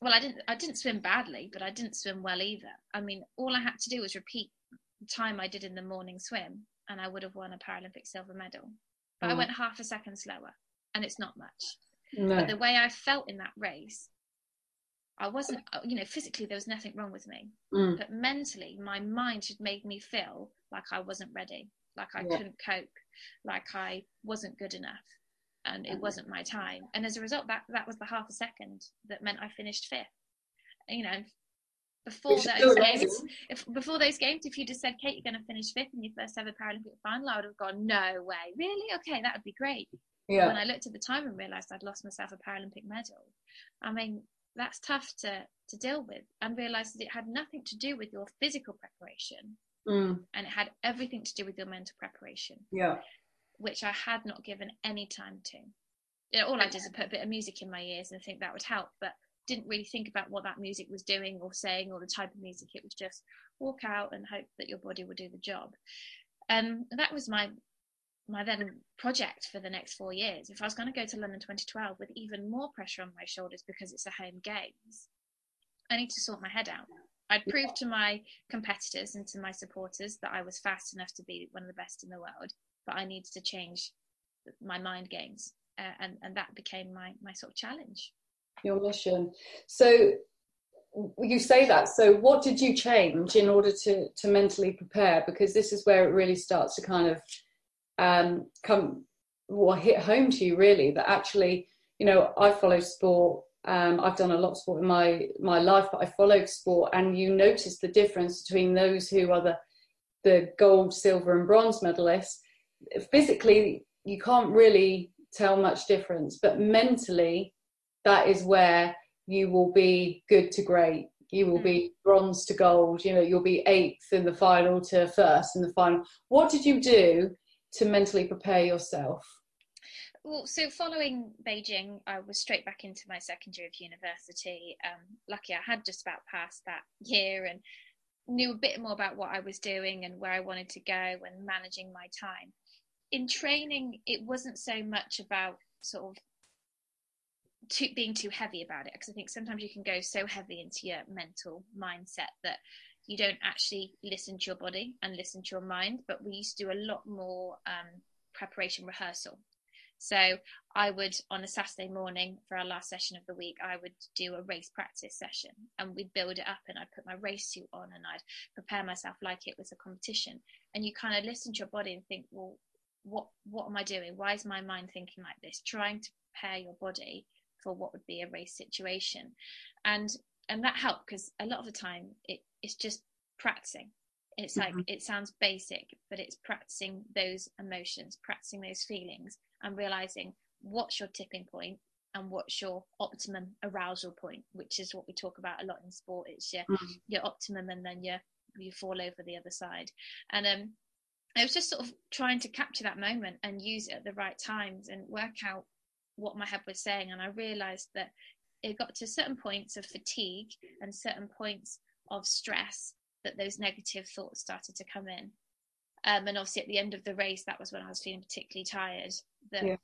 well I didn't I didn't swim badly, but I didn't swim well either. I mean, all I had to do was repeat the time I did in the morning swim and I would have won a Paralympic silver medal. But mm. I went half a second slower and it's not much. No. But the way I felt in that race, I wasn't, you know, physically there was nothing wrong with me, mm. but mentally my mind had made me feel like I wasn't ready like I yeah. couldn't cope, like I wasn't good enough, and it wasn't my time. And as a result, that that was the half a second that meant I finished fifth. You know, before those games, if before those games, if you just said, "Kate, you're going to finish fifth in your first ever Paralympic final," I would have gone, "No way, really? Okay, that would be great." Yeah. When I looked at the time and realised I'd lost myself a Paralympic medal, I mean, that's tough to to deal with, and realize that it had nothing to do with your physical preparation mm. and it had everything to do with your mental preparation. Yeah, which I had not given any time to. You know, all I did was put a bit of music in my ears and think that would help, but didn't really think about what that music was doing or saying or the type of music. It was just walk out and hope that your body will do the job. Um, that was my my then project for the next four years, if I was going to go to London 2012 with even more pressure on my shoulders because it's a home games, I need to sort my head out. I'd proved to my competitors and to my supporters that I was fast enough to be one of the best in the world, but I needed to change my mind games, uh, and and that became my my sort of challenge. Your mission. So you say that. So what did you change in order to to mentally prepare? Because this is where it really starts to kind of um, come or hit home to you really that actually you know I follow sport um, I've done a lot of sport in my my life but I follow sport and you notice the difference between those who are the the gold silver and bronze medalists physically you can't really tell much difference but mentally that is where you will be good to great you will be mm. bronze to gold you know you'll be eighth in the final to first in the final what did you do to mentally prepare yourself? Well, so following Beijing, I was straight back into my second year of university. Um, lucky I had just about passed that year and knew a bit more about what I was doing and where I wanted to go and managing my time. In training, it wasn't so much about sort of too, being too heavy about it because I think sometimes you can go so heavy into your mental mindset that you don't actually listen to your body and listen to your mind. But we used to do a lot more um, preparation rehearsal. So I would, on a Saturday morning for our last session of the week, I would do a race practice session and we'd build it up and I'd put my race suit on and I'd prepare myself like it was a competition. And you kind of listen to your body and think, well, what what am I doing? Why is my mind thinking like this? Trying to prepare your body for what would be a race situation. And and that helped because a lot of the time it, it's just practicing it's like mm-hmm. it sounds basic but it's practicing those emotions practicing those feelings and realizing what's your tipping point and what's your optimum arousal point which is what we talk about a lot in sport it's your mm-hmm. your optimum and then you you fall over the other side and um I was just sort of trying to capture that moment and use it at the right times and work out what my head was saying and I realized that it got to certain points of fatigue and certain points of stress that those negative thoughts started to come in. Um, and obviously, at the end of the race, that was when I was feeling particularly tired. That yeah.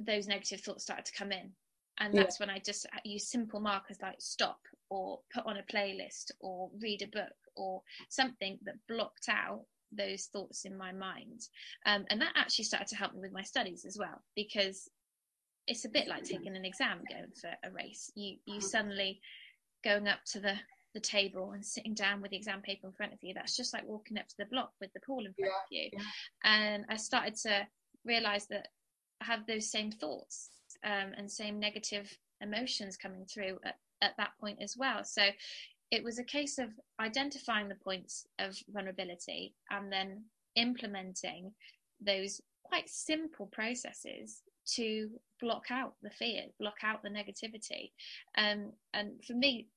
those negative thoughts started to come in, and that's yeah. when I just use simple markers like stop or put on a playlist or read a book or something that blocked out those thoughts in my mind. Um, and that actually started to help me with my studies as well because it's a bit like taking an exam going for a race. You you suddenly going up to the the table and sitting down with the exam paper in front of you. That's just like walking up to the block with the pool in front yeah, of you. Yeah. And I started to realize that I have those same thoughts um, and same negative emotions coming through at, at that point as well. So it was a case of identifying the points of vulnerability and then implementing those quite simple processes to block out the fear, block out the negativity. Um, and for me,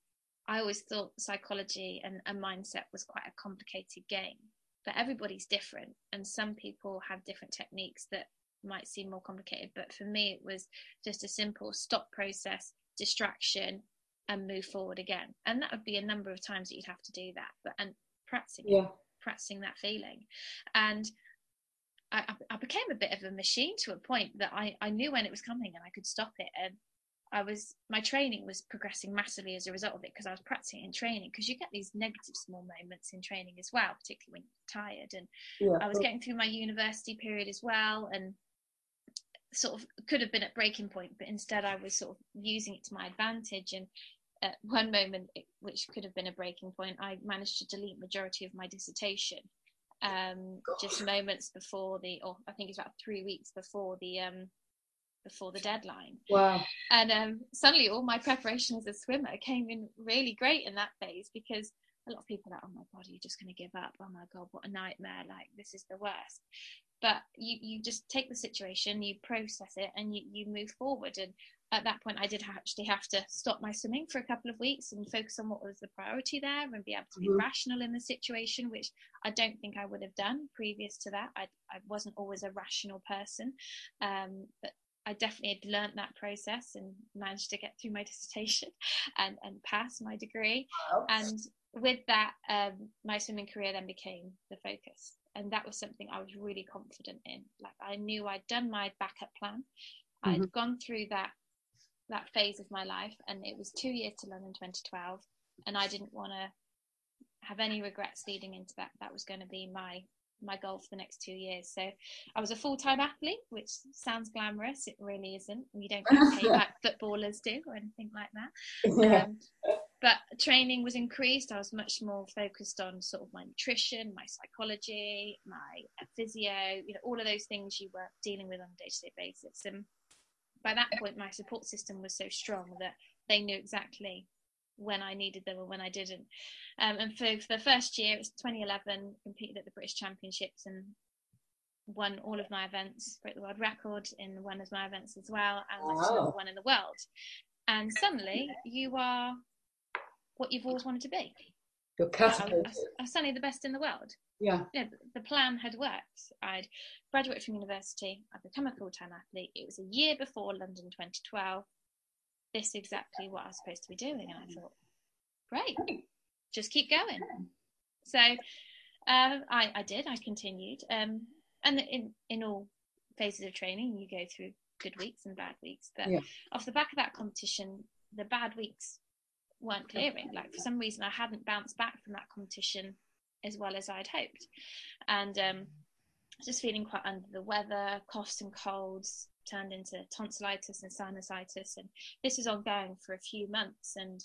I always thought psychology and, and mindset was quite a complicated game, but everybody's different, and some people have different techniques that might seem more complicated. But for me, it was just a simple stop process, distraction, and move forward again. And that would be a number of times that you'd have to do that, but and practicing, yeah. practicing that feeling, and I, I, became a bit of a machine to a point that I, I knew when it was coming and I could stop it. And I was my training was progressing massively as a result of it because I was practicing and training because you get these negative small moments in training as well, particularly when you're tired. And yeah, I was getting through my university period as well, and sort of could have been at breaking point, but instead I was sort of using it to my advantage. And at one moment, which could have been a breaking point, I managed to delete majority of my dissertation um, just moments before the, or I think it's about three weeks before the um, before the deadline. Wow. And um, suddenly all my preparation as a swimmer came in really great in that phase because a lot of people are like, oh my God, you're just going to give up. Oh my God, what a nightmare. Like, this is the worst. But you, you just take the situation, you process it, and you, you move forward. And at that point, I did actually have to stop my swimming for a couple of weeks and focus on what was the priority there and be able to be mm-hmm. rational in the situation, which I don't think I would have done previous to that. I, I wasn't always a rational person. Um, but I definitely had learnt that process and managed to get through my <laughs> dissertation and, and pass my degree. Wow. And with that, um, my swimming career then became the focus. and that was something I was really confident in. Like I knew I'd done my backup plan. Mm-hmm. I'd gone through that that phase of my life, and it was two years to London 2012, and I didn't want to have any regrets leading into that. That was going to be my my goal for the next two years. So I was a full time athlete, which sounds glamorous. It really isn't. You don't get paid like <laughs> footballers do or anything like that. Yeah. Um, but training was increased. I was much more focused on sort of my nutrition, my psychology, my physio, you know, all of those things you were dealing with on a day to day basis. And by that point, my support system was so strong that they knew exactly when I needed them or when I didn't. Um, and for, for, the first year, it was 2011, competed at the British Championships and won all of my events, broke the world record in one of my events as well, and wow. number one in the world. And suddenly, you are what you've always wanted to be. You're catapulted. I, was suddenly the best in the world. Yeah. yeah. The plan had worked. I'd graduated from university. I'd become a full-time athlete. It was a year before London 2012 this is exactly what I was supposed to be doing. And I thought, great, just keep going. So uh, I, I did, I continued. Um, and in, in all phases of training, you go through good weeks and bad weeks. But yeah. off the back of that competition, the bad weeks weren't clearing. Like for some reason, I hadn't bounced back from that competition as well as I'd hoped. And um, just feeling quite under the weather, coughs and colds, turned into tonsillitis and sinusitis, and this was ongoing for a few months. And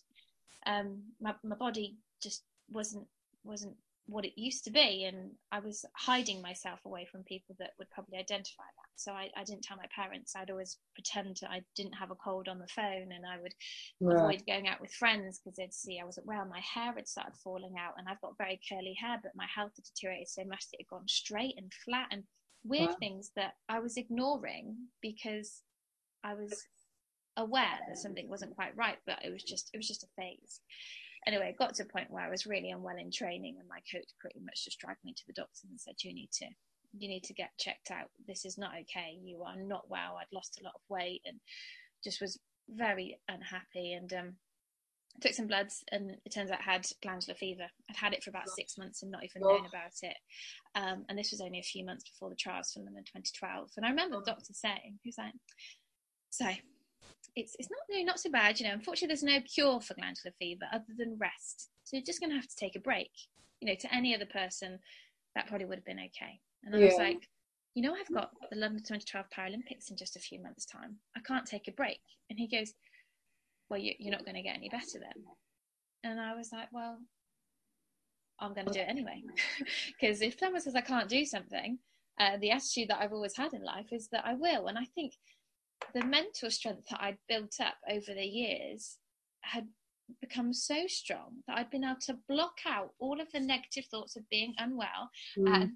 um, my my body just wasn't wasn't what it used to be, and I was hiding myself away from people that would probably identify that. So I, I didn't tell my parents. I'd always pretend to, I didn't have a cold on the phone, and I would right. avoid going out with friends because they'd see I wasn't well. My hair had started falling out, and I've got very curly hair, but my health had deteriorated so much that it had gone straight and flat and weird wow. things that I was ignoring because I was aware that something wasn't quite right, but it was just it was just a phase. Anyway, it got to a point where I was really unwell in training, and my coach pretty much just dragged me to the doctor and said, "You need to you need to get checked out. This is not okay. You are not well. I'd lost a lot of weight and just was very unhappy and um, took some bloods and it turns out I had glandular fever. I'd had it for about six months and not even known about it. Um, and this was only a few months before the trials for London 2012. And I remember the doctor saying, he was like, so it's, it's not not so bad, you know, unfortunately there's no cure for glandular fever other than rest. So you're just going to have to take a break. You know, to any other person, that probably would have been okay. And I yeah. was like, you know, I've got the London 2012 Paralympics in just a few months' time. I can't take a break. And he goes, well, you, you're not going to get any better then. And I was like, well, I'm going to do it anyway. <laughs> Because if someone says I can't do something, uh, the attitude that I've always had in life is that I will. And I think the mental strength that I'd built up over the years had become so strong that I'd been able to block out all of the negative thoughts of being unwell mm. and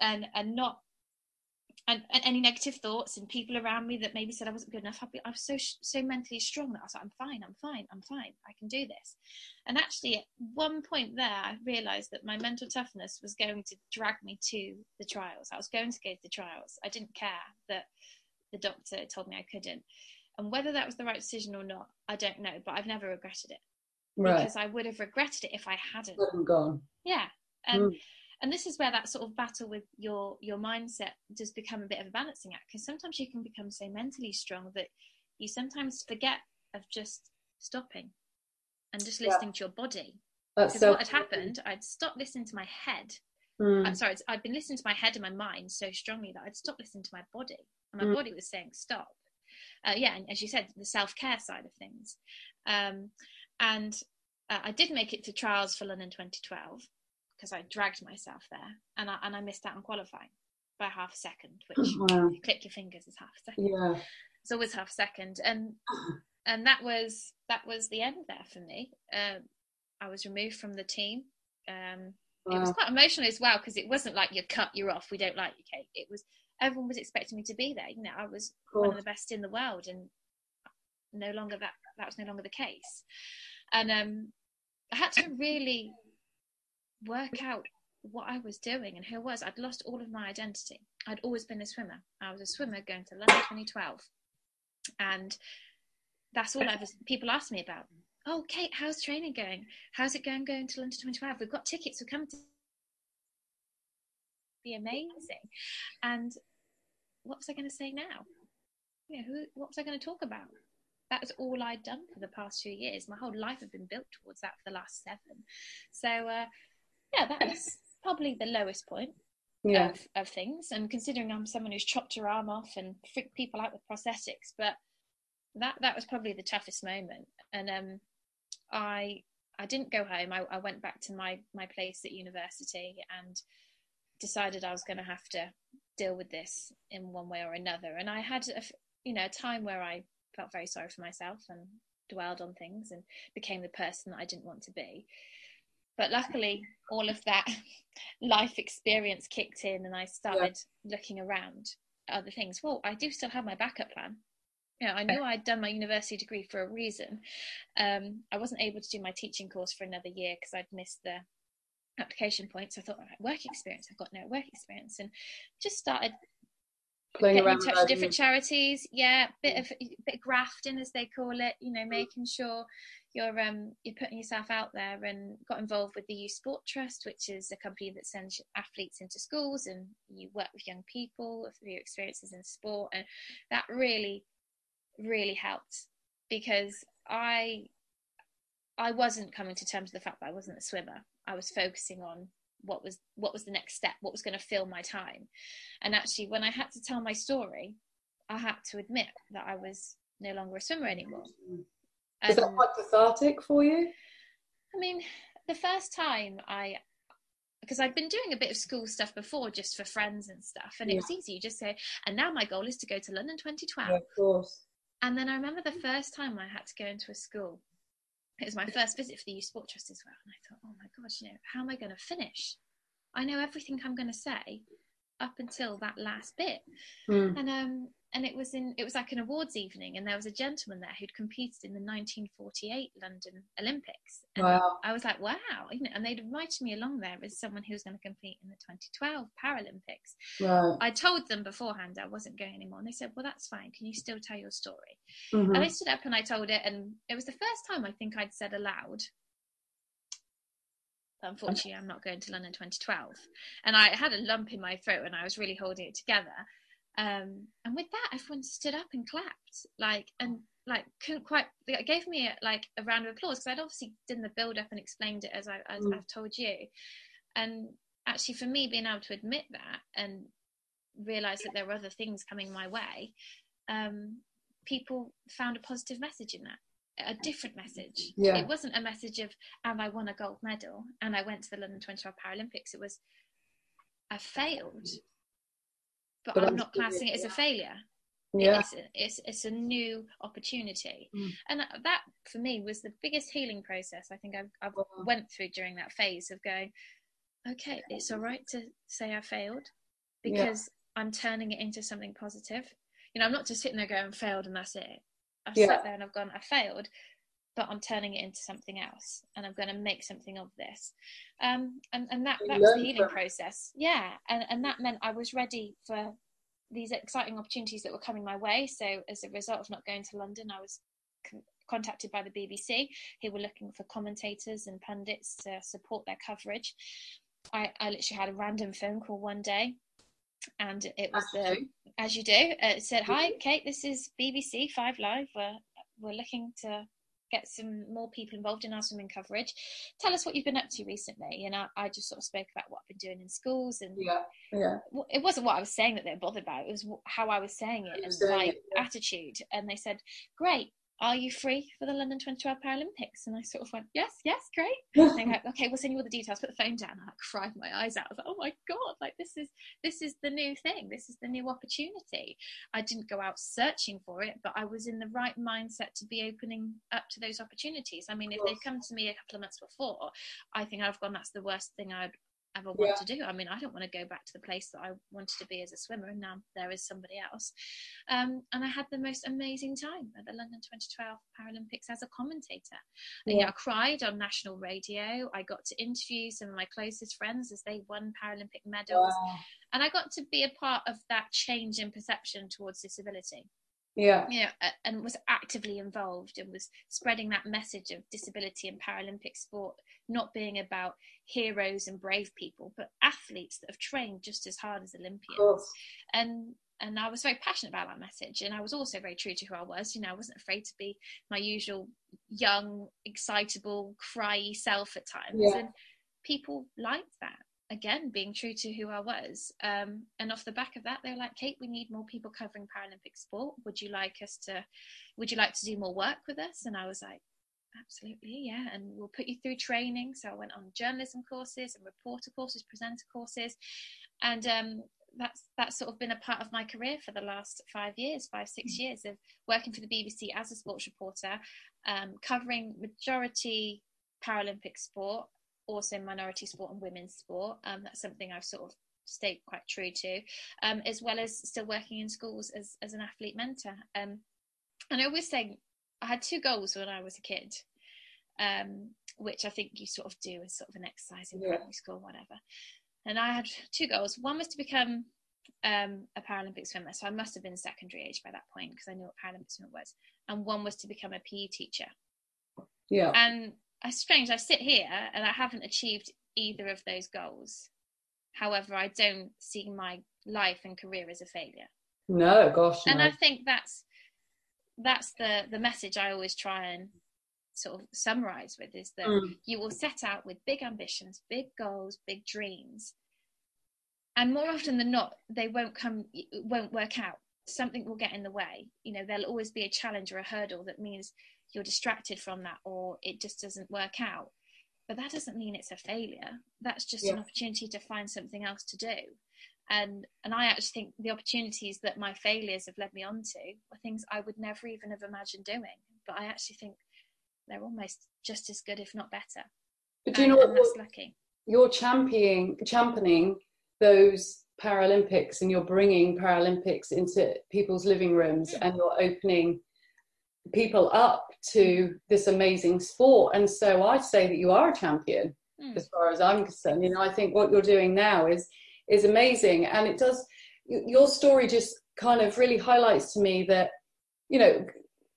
and and not and, and, any negative thoughts and people around me that maybe said I wasn't good enough, I'd be, I was so so mentally strong that I was like, I'm fine, I'm fine, I'm fine, I can do this. And actually, at one point there, I realised that my mental toughness was going to drag me to the trials. I was going to go to the trials. I didn't care that the doctor told me I couldn't, and whether that was the right decision or not, I don't know. But I've never regretted it right. because I would have regretted it if I hadn't. Gone. Yeah, and. Mm and this is where that sort of battle with your your mindset does become a bit of a balancing act because sometimes you can become so mentally strong that you sometimes forget of just stopping and just listening yeah. to your body because so what had happened i'd stopped listening to my head mm. i'm sorry i'd been listening to my head and my mind so strongly that i'd stopped listening to my body and my mm. body was saying stop uh, yeah and as you said the self-care side of things um, and uh, i did make it to trials for london 2012 because I dragged myself there and I, and I missed out on qualifying by half a second, <clears throat> which wow. click your fingers is half a second. Yeah. It's always half a second. And <clears throat> and that was that was the end there for me. Um, I was removed from the team. Um, wow. It was quite emotional as well because it wasn't like you're cut, you're off, we don't like you, Kate. It was everyone was expecting me to be there. You know, I was cool. one of the best in the world, and no longer that that was no longer the case. And um, I had to <clears throat> really work out what I was doing and who I was. I'd lost all of my identity. I'd always been a swimmer. I was a swimmer going to London 2012. And that's all I was, people asked me about. Oh, Kate, how's training going? How's it going going to London 2012? We've got tickets, we're coming to be amazing. And what was I going to say now? You know, who, what was I going to talk about? That was all I'd done for the past two years. My whole life had been built towards that for the last seven. So, uh, yeah, that was probably the lowest point yeah. of, of things. And considering I'm someone who's chopped her arm off and freaked people out with prosthetics, but that that was probably the toughest moment. And um, I I didn't go home. I, I went back to my my place at university and decided I was going to have to deal with this in one way or another. And I had a you know a time where I felt very sorry for myself and dwelled on things and became the person that I didn't want to be. But luckily, all of that <laughs> life experience kicked in, and I started yeah. looking around other things. Well, I do still have my backup plan. You know, I knew I'd done my university degree for a reason. Um, I wasn't able to do my teaching course for another year because I'd missed the application points. I thought, right, work experience. I've got no work experience, and just started playing getting around in touch with different charities. Yeah, bit of bit of grafting as they call it. You know, making sure you're um you're putting yourself out there, and got involved with the Youth Sport Trust, which is a company that sends athletes into schools, and you work with young people through your experiences in sport, and that really really helped because I I wasn't coming to terms with the fact that I wasn't a swimmer. I was focusing on what was what was the next step, what was going to fill my time. And actually when I had to tell my story, I had to admit that I was no longer a swimmer anymore. Was that quite cathartic for you? I mean, the first time I because I'd been doing a bit of school stuff before just for friends and stuff and yeah. it was easy you just say and now my goal is to go to London 2012 yeah, of course and then I remember the first time I had to go into a school. It was my first visit for the Youth Sport Trust as well. And I thought, oh my gosh, you know, how am I going to finish? I know everything I'm going to say up until that last bit. Mm. And um, and it was in it was like an awards evening and there was a gentleman there who'd competed in the 1948 london olympics and wow. i was like wow and they'd invited me along there as someone who was going to compete in the 2012 paralympics right. i told them beforehand i wasn't going anymore and they said well that's fine can you still tell your story mm-hmm. and i stood up and i told it and it was the first time i think i'd said aloud unfortunately i'm not going to london 2012 and i had a lump in my throat and i was really holding it together um, and with that, everyone stood up and clapped, like, and like couldn't quite. It gave me a, like a round of applause because I'd obviously done the build up and explained it as I as mm. I've told you, and actually for me being able to admit that and realize that there were other things coming my way, um, people found a positive message in that a different message. Yeah. It wasn't a message of, and I won a gold medal and I went to the London 2012 Paralympics. It was, I failed but, but I'm not classing it as a failure. Yeah. It's, it's, it's a new opportunity. Mm. And that, for me, was the biggest healing process I think I've, I've went through during that phase of going, okay, it's all right to say I failed because yeah. I'm turning it into something positive. You know, I'm not just sitting there going, failed and that's it. I've yeah. sat there and I've gone, I failed, but I'm turning it into something else and I'm going to make something of this. Um, and, and that, that was the healing process. Yeah. And, and that meant I was ready for these exciting opportunities that were coming my way. So as a result of not going to London, I was con- contacted by the BBC who were looking for commentators and pundits to support their coverage. I, I literally had a random phone call one day and it was as the, as you do, uh, it said, hi, Kate, this is BBC Five Live. We're, we're looking to get some more people involved in our swimming coverage. Tell us what you've been up to recently. And I, I just sort of spoke about what I've been doing in schools, and yeah, yeah. It wasn't what I was saying that they were bothered about. It was how I was saying it and my it, yeah. attitude. And they said, "Great, are you free for the London 2012 Paralympics? And I sort of went, yes, yes, great. <laughs> and like, okay, we'll send you all the details. Put the phone down. I cried my eyes out. I was like, oh my god, like this is this is the new thing. This is the new opportunity. I didn't go out searching for it, but I was in the right mindset to be opening up to those opportunities. I mean, if they'd come to me a couple of months before, I think I've gone. That's the worst thing I'd ever want yeah. to do. I mean, I don't want to go back to the place that I wanted to be as a swimmer, and now there is somebody else. Um, and I had the most amazing time at the London 2012 Paralympics as a commentator. Yeah. And, I cried on national radio. I got to interview some of my closest friends as they won Paralympic medals, wow. and I got to be a part of that change in perception towards disability. Yeah. You know, and was actively involved and was spreading that message of disability and Paralympic sport not being about heroes and brave people, but athletes that have trained just as hard as Olympians. And and I was very passionate about that message. And I was also very true to who I was. You know, I wasn't afraid to be my usual young, excitable, cryy self at times. Yeah. And people liked that. Again, being true to who I was. Um, and off the back of that, they were like, Kate, we need more people covering Paralympic sport. Would you like us to, would you like to do more work with us? And I was like, absolutely, yeah. And we'll put you through training. So I went on journalism courses and reporter courses, presenter courses. And um, that's that's sort of been a part of my career for the last five years, five six mm. years of working for the BBC as a sports reporter, um, covering majority Paralympic sport, also minority sport and women's sport. Um, that's something I've sort of stayed quite true to, um, as well as still working in schools as as an athlete mentor. Um, and I always say I had two goals when I was a kid. Um, which I think you sort of do as sort of an exercise in yeah. primary school, whatever and I had two goals. One was to become um, a Paralympic swimmer, so I must have been secondary age by that point because I knew what Paralympic swimmer was. And one was to become a PE teacher. Yeah. And it's strange. I sit here and I haven't achieved either of those goals. However, I don't see my life and career as a failure. No, gosh. No. And I think that's that's the the message I always try and sort of summarize with is that mm. you will set out with big ambitions, big goals, big dreams. And more often than not, they won't come, won't work out. Something will get in the way. You know, there'll always be a challenge or a hurdle that means you're distracted from that or it just doesn't work out. But that doesn't mean it's a failure. That's just yeah. an opportunity to find something else to do. And and I actually think the opportunities that my failures have led me onto are things I would never even have imagined doing. But I actually think they're almost just as good, if not better. But do you know what? That's lucky. You're championing, championing those Paralympics, and you're bringing Paralympics into people's living rooms, mm. and you're opening people up to this amazing sport. And so I'd say that you are a champion, mm. as far as I'm concerned. You know, I think what you're doing now is is amazing, and it does. Your story just kind of really highlights to me that you know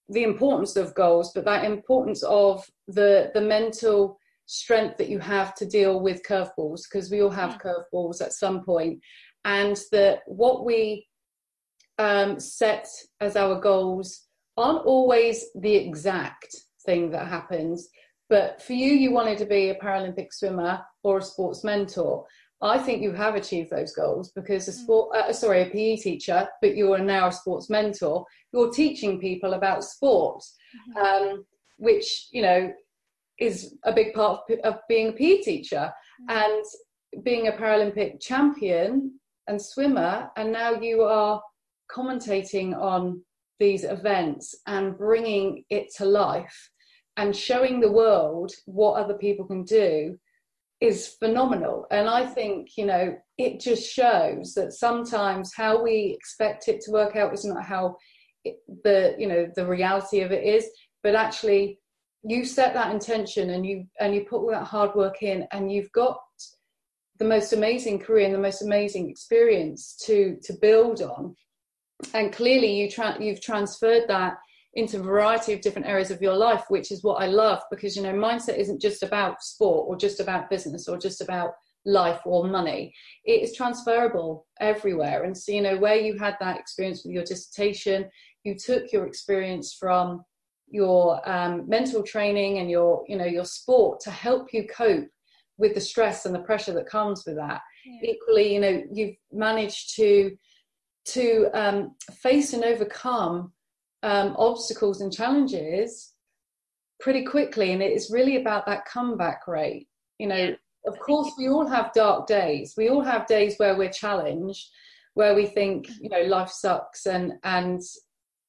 the importance of goals, but that importance of the the mental strength that you have to deal with curveballs, because we all have curveballs at some point, and that what we um, set as our goals aren't always the exact thing that happens. But for you, you wanted to be a Paralympic swimmer or a sports mentor. I think you have achieved those goals because a mm. sport, uh, sorry, a PE teacher, but you are now a sports mentor. You're teaching people about sports, mm-hmm. um, which you know is a big part of, of being a PE teacher mm-hmm. and being a Paralympic champion and swimmer. And now you are commentating on these events and bringing it to life and showing the world what other people can do is phenomenal. And I think, you know, it just shows that sometimes how we expect it to work out is not how it, the, you know, the reality of it is, but actually you set that intention and you, and you put all that hard work in and you've got the most amazing career and the most amazing experience to, to build on. And clearly you tra- you've transferred that into a variety of different areas of your life, which is what I love because, you know, mindset isn't just about sport or just about business or just about life or money. It is transferable everywhere. And so, you know, where you had that experience with your dissertation, you took your experience from your um, mental training and your, you know, your sport to help you cope with the stress and the pressure that comes with that. Yeah. Equally, you know, you've managed to to um, face and overcome um, obstacles and challenges pretty quickly. And it's really about that comeback rate. You know, yeah. of course, we all have dark days. We all have days where we're challenged, where we think, you know, life sucks and, and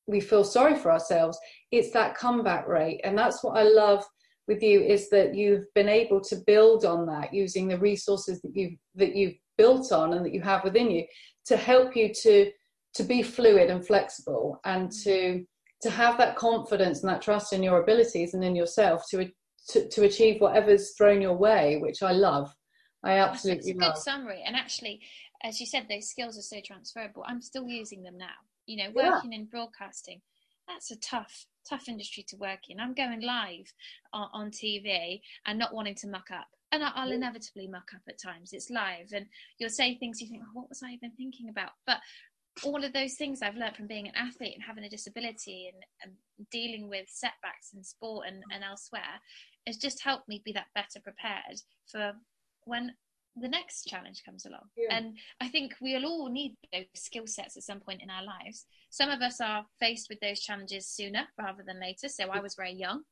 we feel sorry for ourselves. It's that comeback rate. And that's what I love with you is that you've been able to build on that using the resources that you've that you've built on and that you have within you to help you to to be fluid and flexible and mm. to to have that confidence and that trust in your abilities and in yourself to to, to achieve whatever's thrown your way which i love i absolutely That's a love. good summary and actually as you said those skills are so transferable i'm still using them now You know, working yeah. in broadcasting, that's a tough, tough industry to work in. I'm going live on, on TV and not wanting to muck up. And I'll inevitably muck up at times. It's live, and you'll say things you think, oh, what was I even thinking about? But all of those things I've learned from being an athlete and having a disability and, and dealing with setbacks in sport and, and elsewhere has just helped me be that better prepared for when the next challenge comes along. Yeah. And I think we'll all need those skill sets at some point in our lives. Some of us are faced with those challenges sooner rather than later. So I was very young.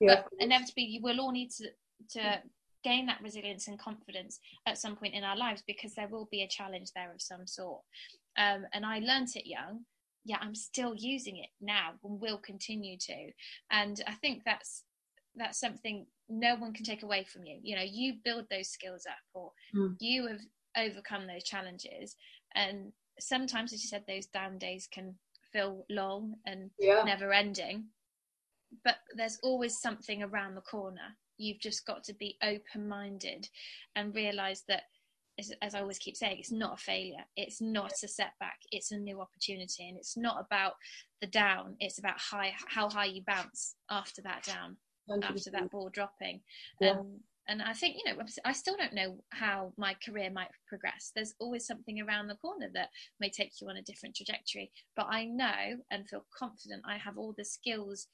Yeah. But inevitably, you will all need to, to gain that resilience and confidence at some point in our lives because there will be a challenge there of some sort. Um, and I learnt it young. Yeah, I'm still using it now and will continue to. And I think that's that's something no one can take away from you you know you build those skills up or mm. you have overcome those challenges and sometimes as you said those down days can feel long and yeah. never ending but there's always something around the corner you've just got to be open minded and realize that as, as, I always keep saying, it's not a failure. It's not a setback. It's a new opportunity, and it's not about the down. It's about high, how high you bounce after that down. 100%. after that ball dropping. Yeah. Um, and I think, you know, I still don't know how my career might progress. There's always something around the corner that may take you on a different trajectory. But I know and feel confident I have all the skills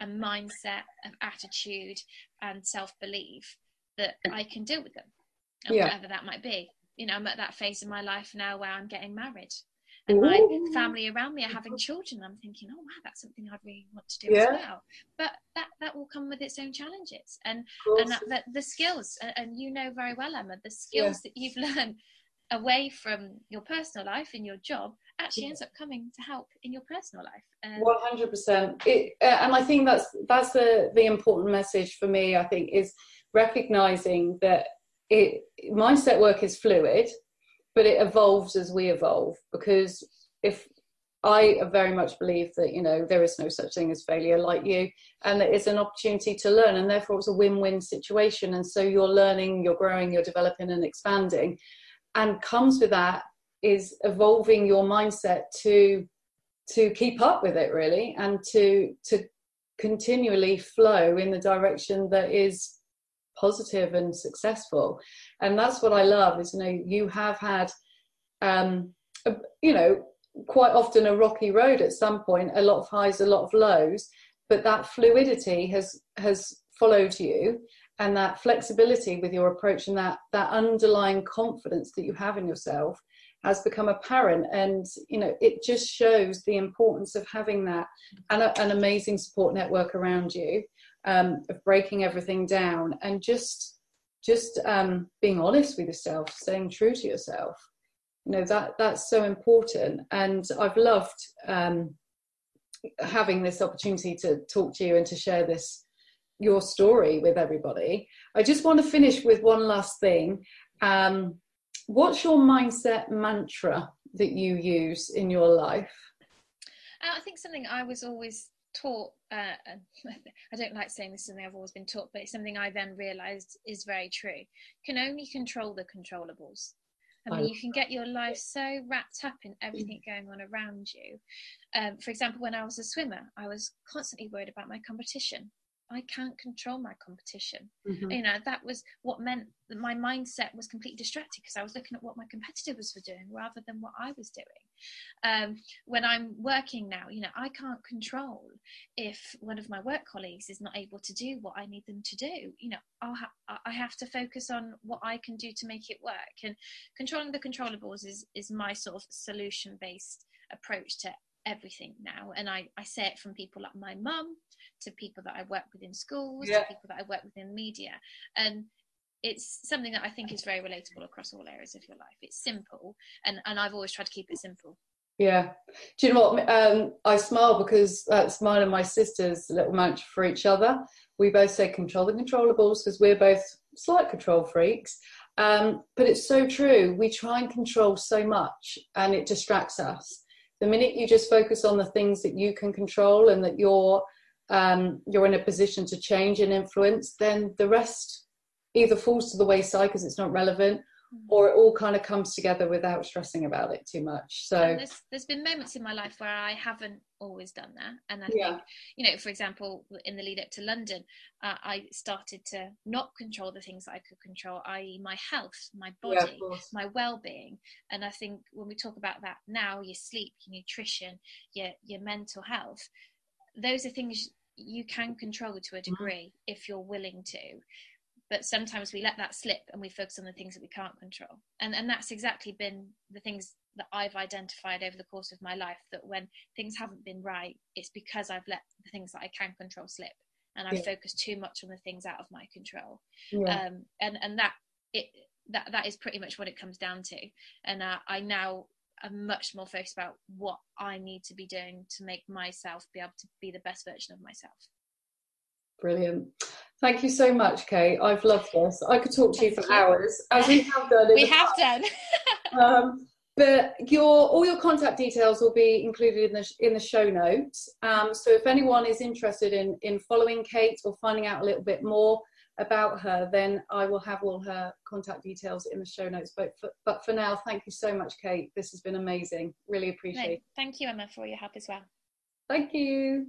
and mindset of attitude and self belief that I can deal with them, and yeah. whatever that might be. You know, I'm at that phase in my life now where I'm getting married and my family around me are having children i'm thinking oh wow that's something i'd really want to do yeah. as well but that that will come with its own challenges and and that, that, the skills and you know very well emma the skills yeah. that you've <laughs> learned away from your personal life in your job actually ends up coming to help in your personal life um, 100% uh, and i think that's that's the the important message for me i think is recognizing that it mindset work is fluid but it evolves as we evolve because if I very much believe that you know there is no such thing as failure like you, and that it's an opportunity to learn, and therefore it's a win-win situation. And so you're learning, you're growing, you're developing, and expanding, and comes with that is evolving your mindset to to keep up with it really, and to to continually flow in the direction that is positive and successful. And that's what i love is you know you have had um a, you know quite often a rocky road at some point a lot of highs a lot of lows but that fluidity has has followed you and that flexibility with your approach and that that underlying confidence that you have in yourself has become apparent and you know it just shows the importance of having that and a, an amazing support network around you um, of breaking everything down and just just um, being honest with yourself, staying true to yourself. You know that that's so important, and I've loved um, having this opportunity to talk to you and to share this your story with everybody. I just want to finish with one last thing. Um, what's your mindset mantra that you use in your life? Uh, I think something I was always taught, uh, <laughs> I don't like saying this is something I've always been taught, but it's something I then realized is very true. can only control the controllables. I mean, you can get your life so wrapped up in everything going on around you. Um, for example, when I was a swimmer, I was constantly worried about my competition. I can't control my competition. Mm-hmm. You know, that was what meant that my mindset was completely distracted because I was looking at what my competitors were doing rather than what I was doing. Um, when I'm working now, you know, I can't control if one of my work colleagues is not able to do what I need them to do. You know, I'll ha- I have to focus on what I can do to make it work. And controlling the controllables is is my sort of solution based approach to everything now. And I, I say it from people like my mum to people that I work with in schools yeah. to people that I work with in media. And it's something that I think is very relatable across all areas of your life. It's simple, and, and I've always tried to keep it simple. Yeah. Do you know what? Um, I smile because that's mine and my sister's little mantra for each other. We both say control the controllables because we're both slight control freaks. Um, but it's so true. We try and control so much and it distracts us. The minute you just focus on the things that you can control and that you're um, you're in a position to change and influence, then the rest either falls to the wayside because it's not relevant, or it all kind of comes together without stressing about it too much. So there's, there's been moments in my life where I haven't always done that, and I Yeah. think you know, for example, in the lead up to London, uh, I started to not control the things that I could control, i.e., my health, my body, course. my well-being and i think when we talk about that now your sleep your nutrition your your mental health those are things you can control to a degree if you're willing to but sometimes we let that slip and we focus on the things that we can't control and and that's exactly been the things that I've identified over the course of my life that when things haven't been right it's because I've let the things that I can control slip and I've Yeah. focused too much on the things out of my control Yeah. um, and and that it that that is pretty much what it comes down to and uh, i now am much more focused about what i need to be doing to make myself be able to be the best version of myself Brilliant. Thank you so much, Kate. I've loved this. I could talk to you Thank for you. hours, as we have done. in we have done <laughs> um, but your all your contact details will be included in the in the show notes. Um, so if anyone is interested in in following Kate or finding out a little bit more about her, then I will have all her contact details in the show notes. But for, but for now, thank you so much, Kate. This has been amazing. Really appreciate it. thank you emma for your help as well Thank you.